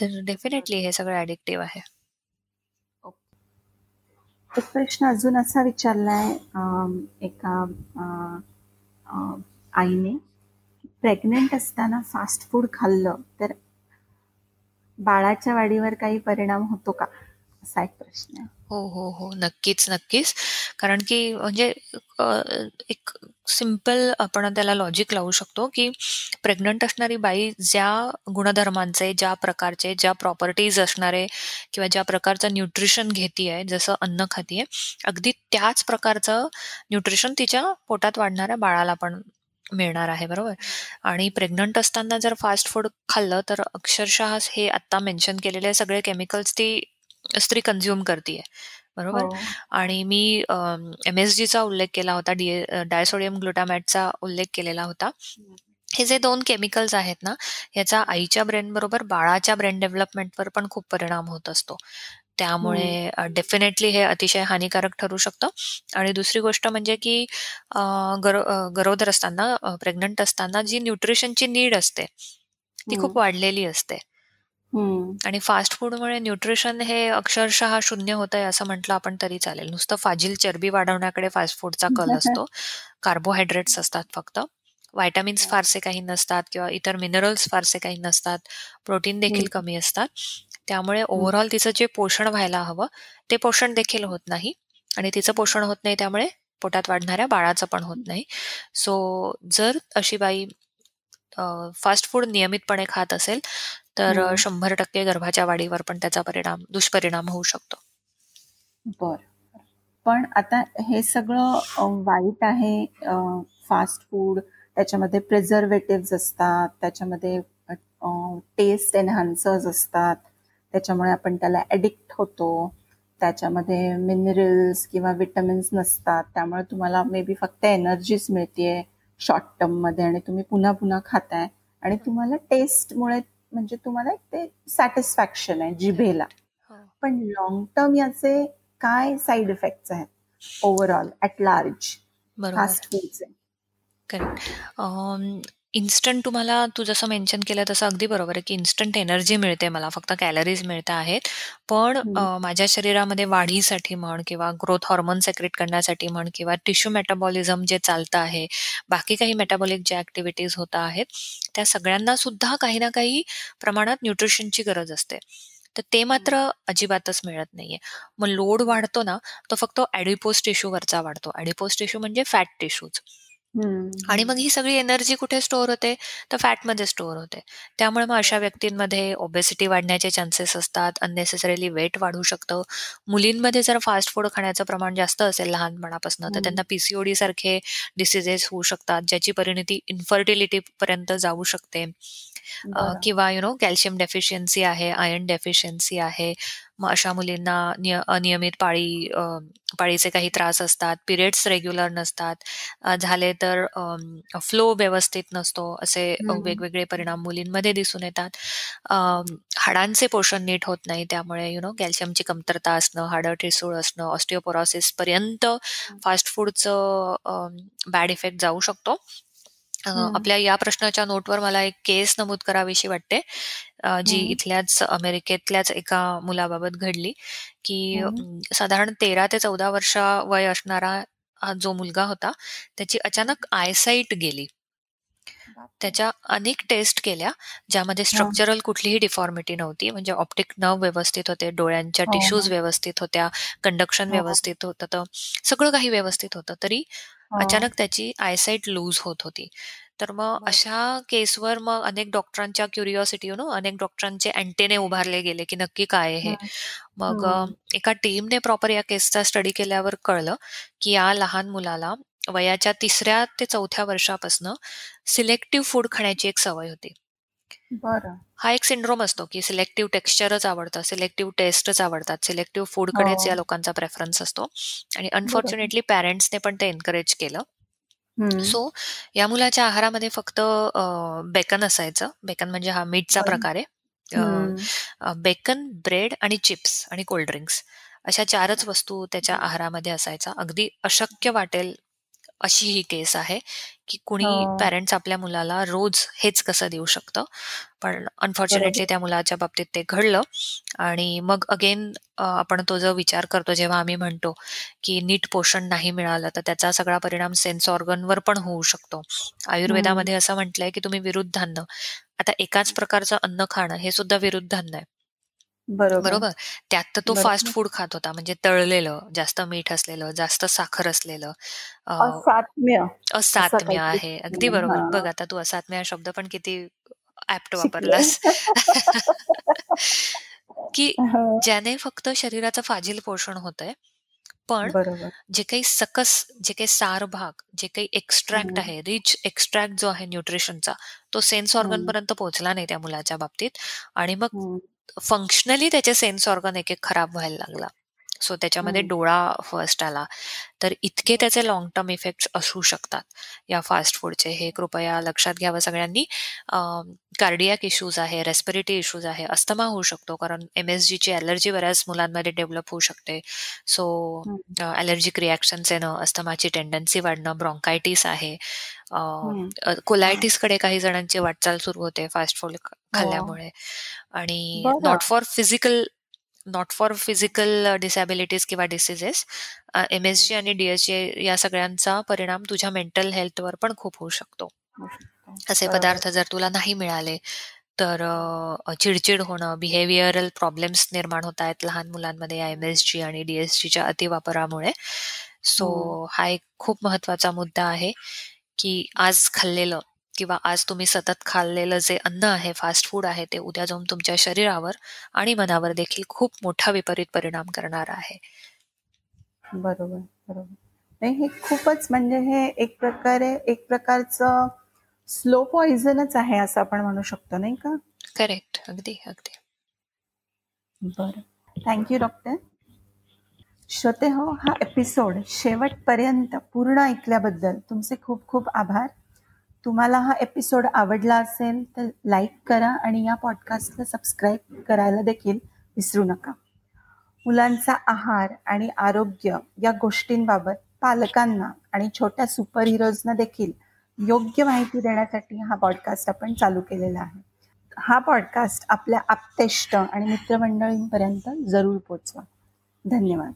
तर डेफिनेटली हे सगळं ॲडिक्टिव्ह आहे. एक प्रश्न अजून असा विचारलाय एका आईने प्रेग्नेंट असताना फास्ट फूड खाल्लं तर बाळाच्या वाढीवर काही परिणाम होतो का? असा एक प्रश्न आहे. हो हो हो. नक्कीच नक्कीच. कारण की म्हणजे एक सिंपल आपण त्याला लॉजिक लावू शकतो की प्रेग्नंट असणारी बाई ज्या गुणधर्मांचे ज्या प्रकारचे ज्या प्रॉपर्टीज असणारे किंवा ज्या प्रकारचं न्यूट्रिशन घेतीये जसं अन्न खातीये अगदी त्याच प्रकारचं न्यूट्रिशन तिच्या पोटात वाढणाऱ्या बाळाला पण मिळणार आहे बरोबर? आणि प्रेग्नंट असताना जर फास्ट फूड खाल्लं तर अक्षरशः हे आत्ता मेन्शन केलेले सगळे केमिकल्स ती स्त्री कन्झ्युम करते बरोबर? हो. आणि मी एम एस जीचा उल्लेख केला होता डी डायसोडियम ग्लुटामॅटचा उल्लेख केलेला होता. हे जे दोन केमिकल्स आहेत ना याचा आईच्या ब्रेन बरोबर बाळाच्या ब्रेन डेव्हलपमेंटवर पण खूप परिणाम होत असतो. त्यामुळे डेफिनेटली हे अतिशय हानिकारक ठरू शकतं. आणि दुसरी गोष्ट म्हणजे की गरोदर असताना प्रेग्नंट असताना जी न्यूट्रिशनची नीड असते ती खूप वाढलेली असते. आणि फास्ट फूडमुळे न्यूट्रिशन हे अक्षरशः शून्य होत आहे असं म्हटलं आपण तरी चालेल. नुसतं फाजील चरबी वाढवण्याकडे फास्ट फूडचा कल असतो. कार्बोहायड्रेट्स असतात फक्त. व्हायटामिन्स फारसे काही नसतात किंवा इतर मिनरल्स फारसे काही नसतात. प्रोटीन देखील कमी असतात. त्यामुळे ओव्हरऑल तिचं जे पोषण व्हायला हवं ते पोषण देखील होत नाही. आणि तिचं पोषण होत नाही त्यामुळे पोटात वाढणाऱ्या बाळाचं पण होत नाही. सो जर अशी बाई फास्ट फूड नियमितपणे खात असेल तर शंभर टक्के गर्भाच्या वाढीवर पण त्याचा परिणाम दुष्परिणाम होऊ शकतो. बर पण आता हे सगळं वाईट आहे फास्ट फूड त्याच्यामध्ये प्रिझर्वेटिव्ह असतात त्याच्यामध्ये टेस्ट एनहान्सर्स असतात त्याच्यामुळे आपण त्याला ॲडिक्ट होतो त्याच्यामध्ये मिनरल्स किंवा विटमिन्स नसतात त्यामुळे तुम्हाला मे बी फक्त एनर्जीच मिळते शॉर्ट टर्ममध्ये आणि तुम्ही पुन्हा पुन्हा खाताय आणि तुम्हाला टेस्टमुळे म्हणजे तुम्हाला ते सॅटिस्फॅक्शन आहे जिभेला. हो. पण लॉंग टर्म याचे काय साईड इफेक्ट्स आहेत? ओव्हरऑल ॲट लार्ज फास्ट फूडचे करेक्ट इन्स्टंट तुम्हाला तू जसं मेन्शन केलं तसं अगदी बरोबर आहे की इन्स्टंट एनर्जी मिळते मला फक्त कॅलरीज मिळत आहेत. पण माझ्या शरीरामध्ये वाढीसाठी म्हण किंवा ग्रोथ हॉर्मोन सेक्रेट करण्यासाठी म्हण किंवा टिश्यू मेटाबॉलिझम जे चालतं आहे बाकी काही मेटाबॉलिक जे ऍक्टिव्हिटीज होत आहेत त्या सगळ्यांना सुद्धा काही ना काही प्रमाणात न्यूट्रिशनची गरज असते. तर ते मात्र अजिबातच मिळत नाहीये. मग लोड वाढतो ना तो फक्त ऍडिपोस टिश्यूवरचा वाढतो. ऍडिपोस टिश्यू म्हणजे फॅट टिश्यूज आणि मग ही सगळी एनर्जी कुठे स्टोअर होते? तर फॅटमध्ये स्टोअर होते. त्यामुळे मग अशा व्यक्तींमध्ये ओबेसिटी वाढण्याचे चान्सेस असतात अननेसेसरीली वेट वाढू शकतं. मुलींमध्ये जर फास्ट फूड खाण्याचं प्रमाण जास्त असेल लहानपणापासून तर त्यांना पीसीओडी सारखे डिसिजेस होऊ शकतात ज्याची परिणती इन्फर्टिलिटी पर्यंत जाऊ शकते. किंवा यु नो कॅल्शियम डेफिशियन्सी आहे आयर्न डेफिशियन्सी आहे. मग अशा मुलींना अनियमित पाळी पाळीचे काही त्रास असतात पिरियड्स रेग्युलर नसतात. झाले तर फ्लो व्यवस्थित नसतो असे वेगवेगळे परिणाम मुलींमध्ये दिसून येतात. हाडांचे पोषण नीट होत नाही त्यामुळे यु नो कॅल्शियमची कमतरता असणं हाडं ठिसूळ असणं ऑस्टिओपोरॉसिस पर्यंत फास्ट फूडचं बॅड इफेक्ट जाऊ शकतो. आपल्या या प्रश्नाच्या नोटवर मला एक केस नमूद करावीशी वाटते. जी इथल्याच अमेरिकेतल्याच एका मुलाबाबत घडली की साधारण तेरा ते चौदा वर्ष वय असणारा जो मुलगा होता त्याची अचानक आयसाईट गेली. त्याच्या अनेक टेस्ट केल्या ज्यामध्ये स्ट्रक्चरल कुठलीही डिफॉर्मिटी नव्हती म्हणजे ऑप्टिक नर्व व्यवस्थित होते डोळ्यांच्या टिश्यूज हो, हो. व्यवस्थित होत्या कंडक्शन हो, व्यवस्थित होतं सगळं काही व्यवस्थित होतं. तरी अचानक त्याची आयसाईट लूज होत होती. तर मग अशा केसवर मग अनेक डॉक्टरांच्या क्युरिओसिटी नो अनेक डॉक्टरांचे अँटेने उभारले गेले की नक्की काय आहे मग एका टीमने प्रॉपर या केसचा स्टडी केल्यावर कळलं की या लहान मुलाला वयाच्या तिसऱ्या ते चौथ्या वर्षापासून सिलेक्टिव्ह फूड खाण्याची एक सवय होती. हा एक सिंड्रोम असतो की सिलेक्टिव्ह टेक्स्चरच आवडतं सिलेक्टिव्ह टेस्टच आवडतात सिलेक्टिव्ह फूडकडेच या हो. लोकांचा प्रेफरन्स असतो. आणि अनफॉर्च्युनेटली पॅरेंट्सने पण ते एनकरेज केलं. सो या मुलाच्या आहारामध्ये फक्त बेकन असायचं. बेकन म्हणजे हा मीठचा प्रकार आहे. बेकन ब्रेड आणि चिप्स आणि कोल्ड्रिंक्स अशा चारच वस्तू त्याच्या आहारामध्ये असायचा अगदी अशक्य वाटेल अशी ही केस आहे की कुणी पॅरेंट्स आपल्या मुलाला रोज हेच कसं देऊ शकतं. पण अनफॉर्च्युनेटली त्या मुलाच्या बाबतीत ते घडलं. आणि मग अगेन आपण तो जो विचार करतो जेव्हा आम्ही म्हणतो की नीट पोषण नाही मिळालं तर त्याचा सगळा परिणाम सेन्स ऑर्गनवर पण होऊ शकतो. आयुर्वेदामध्ये असं म्हटलंय की तुम्ही विरुद्धान्न आता एकाच प्रकारचं अन्न खाणं हे सुद्धा विरुद्धान्न आहे. बरोबर. त्यात तर तो फास्ट फूड खात होता. म्हणजे तळलेलं जास्त मीठ असलेलं जास्त साखर असलेलं असात्म्य. आहे. अगदी बरोबर. बघ आता तू असात्म्य हा शब्द पण किती ऍप्ट वापरलास. की. ज्याने फक्त शरीराचं फाजील पोषण होतंय पण जे काही सकस जे काही सार भाग जे काही एक्स्ट्रॅक्ट आहे रिच एक्स्ट्रॅक्ट जो आहे न्यूट्रिशनचा तो सेन्स ऑर्गन पर्यंत पोहोचला नाही त्या मुलाच्या बाबतीत. आणि मग फंक्शनली त्याचे सेन्स ऑर्गन एक एक खराब व्हायला लागला. सो त्याच्यामध्ये डोळा फर्स्ट आला. तर इतके त्याचे लॉंग टर्म इफेक्ट असू शकतात. या फास्ट फूडचे हे कृपया लक्षात घ्यावं सगळ्यांनी. कार्डियाक इश्यूज आहे रेस्पिरेटरी इश्यूज आहे अस्थमा होऊ शकतो कारण एम एस जीची अलर्जी बऱ्याच मुलांमध्ये डेव्हलप होऊ शकते. सो अलर्जिक रिॲक्शन्स येणं अस्थमाची टेंडन्सी वाढणं ब्रॉन्कायटिस आहे. कोलायटिसकडे काही जणांची वाटचाल सुरू होते फास्ट फूड खाल्ल्यामुळे. आणि not for physical not for physical disabilities किंवा डिसिजेस एम एस जी आणि डीएसजी या सगळ्यांचा परिणाम तुझ्या मेंटल हेल्थवर पण खूप होऊ शकतो. असे पदार्थ जर तुला नाही मिळाले तर चिडचिड होणं बिहेवियरल प्रॉब्लेम्स निर्माण होत आहेत लहान मुलांमध्ये या एम एस जी आणि डीएसजीच्या अतिवापरामुळे. सो हा एक खूप महत्त्वाचा मुद्दा आहे. की आज खाल्लेलं किंवा आज तुम्ही सतत खाल्लेलं जे अन्न आहे फास्ट फूड आहे ते उद्या जाऊन तुमच्या शरीरावर आणि मनावर देखील खूप मोठा विपरीत परिणाम करणार आहे. बरोबर बरोबर. हे खूपच म्हणजे हे एक प्रकारे एक प्रकारचं स्लो पॉइझनच आहे असं आपण म्हणू शकतो नाही का? करेक्ट अगदी अगदी. बरं. थँक्यू डॉक्टर श्रोते हो हा एपिसोड शेवटपर्यंत पूर्ण ऐकल्याबद्दल तुमचे खूप खूप आभार. तुम्हाला हा एपिसोड आवडला असेल तर लाईक करा आणि या पॉडकास्टला सबस्क्राईब करायला देखील विसरू नका. मुलांचा आहार आणि आरोग्य या गोष्टींबाबत पालकांना आणि छोट्या सुपर हिरोजना देखील योग्य माहिती देण्यासाठी हा पॉडकास्ट आपण चालू केलेला आहे. हा पॉडकास्ट आपल्या आप्तेष्ट आणि मित्रमंडळींपर्यंत जरूर पोचवा धन्यवाद.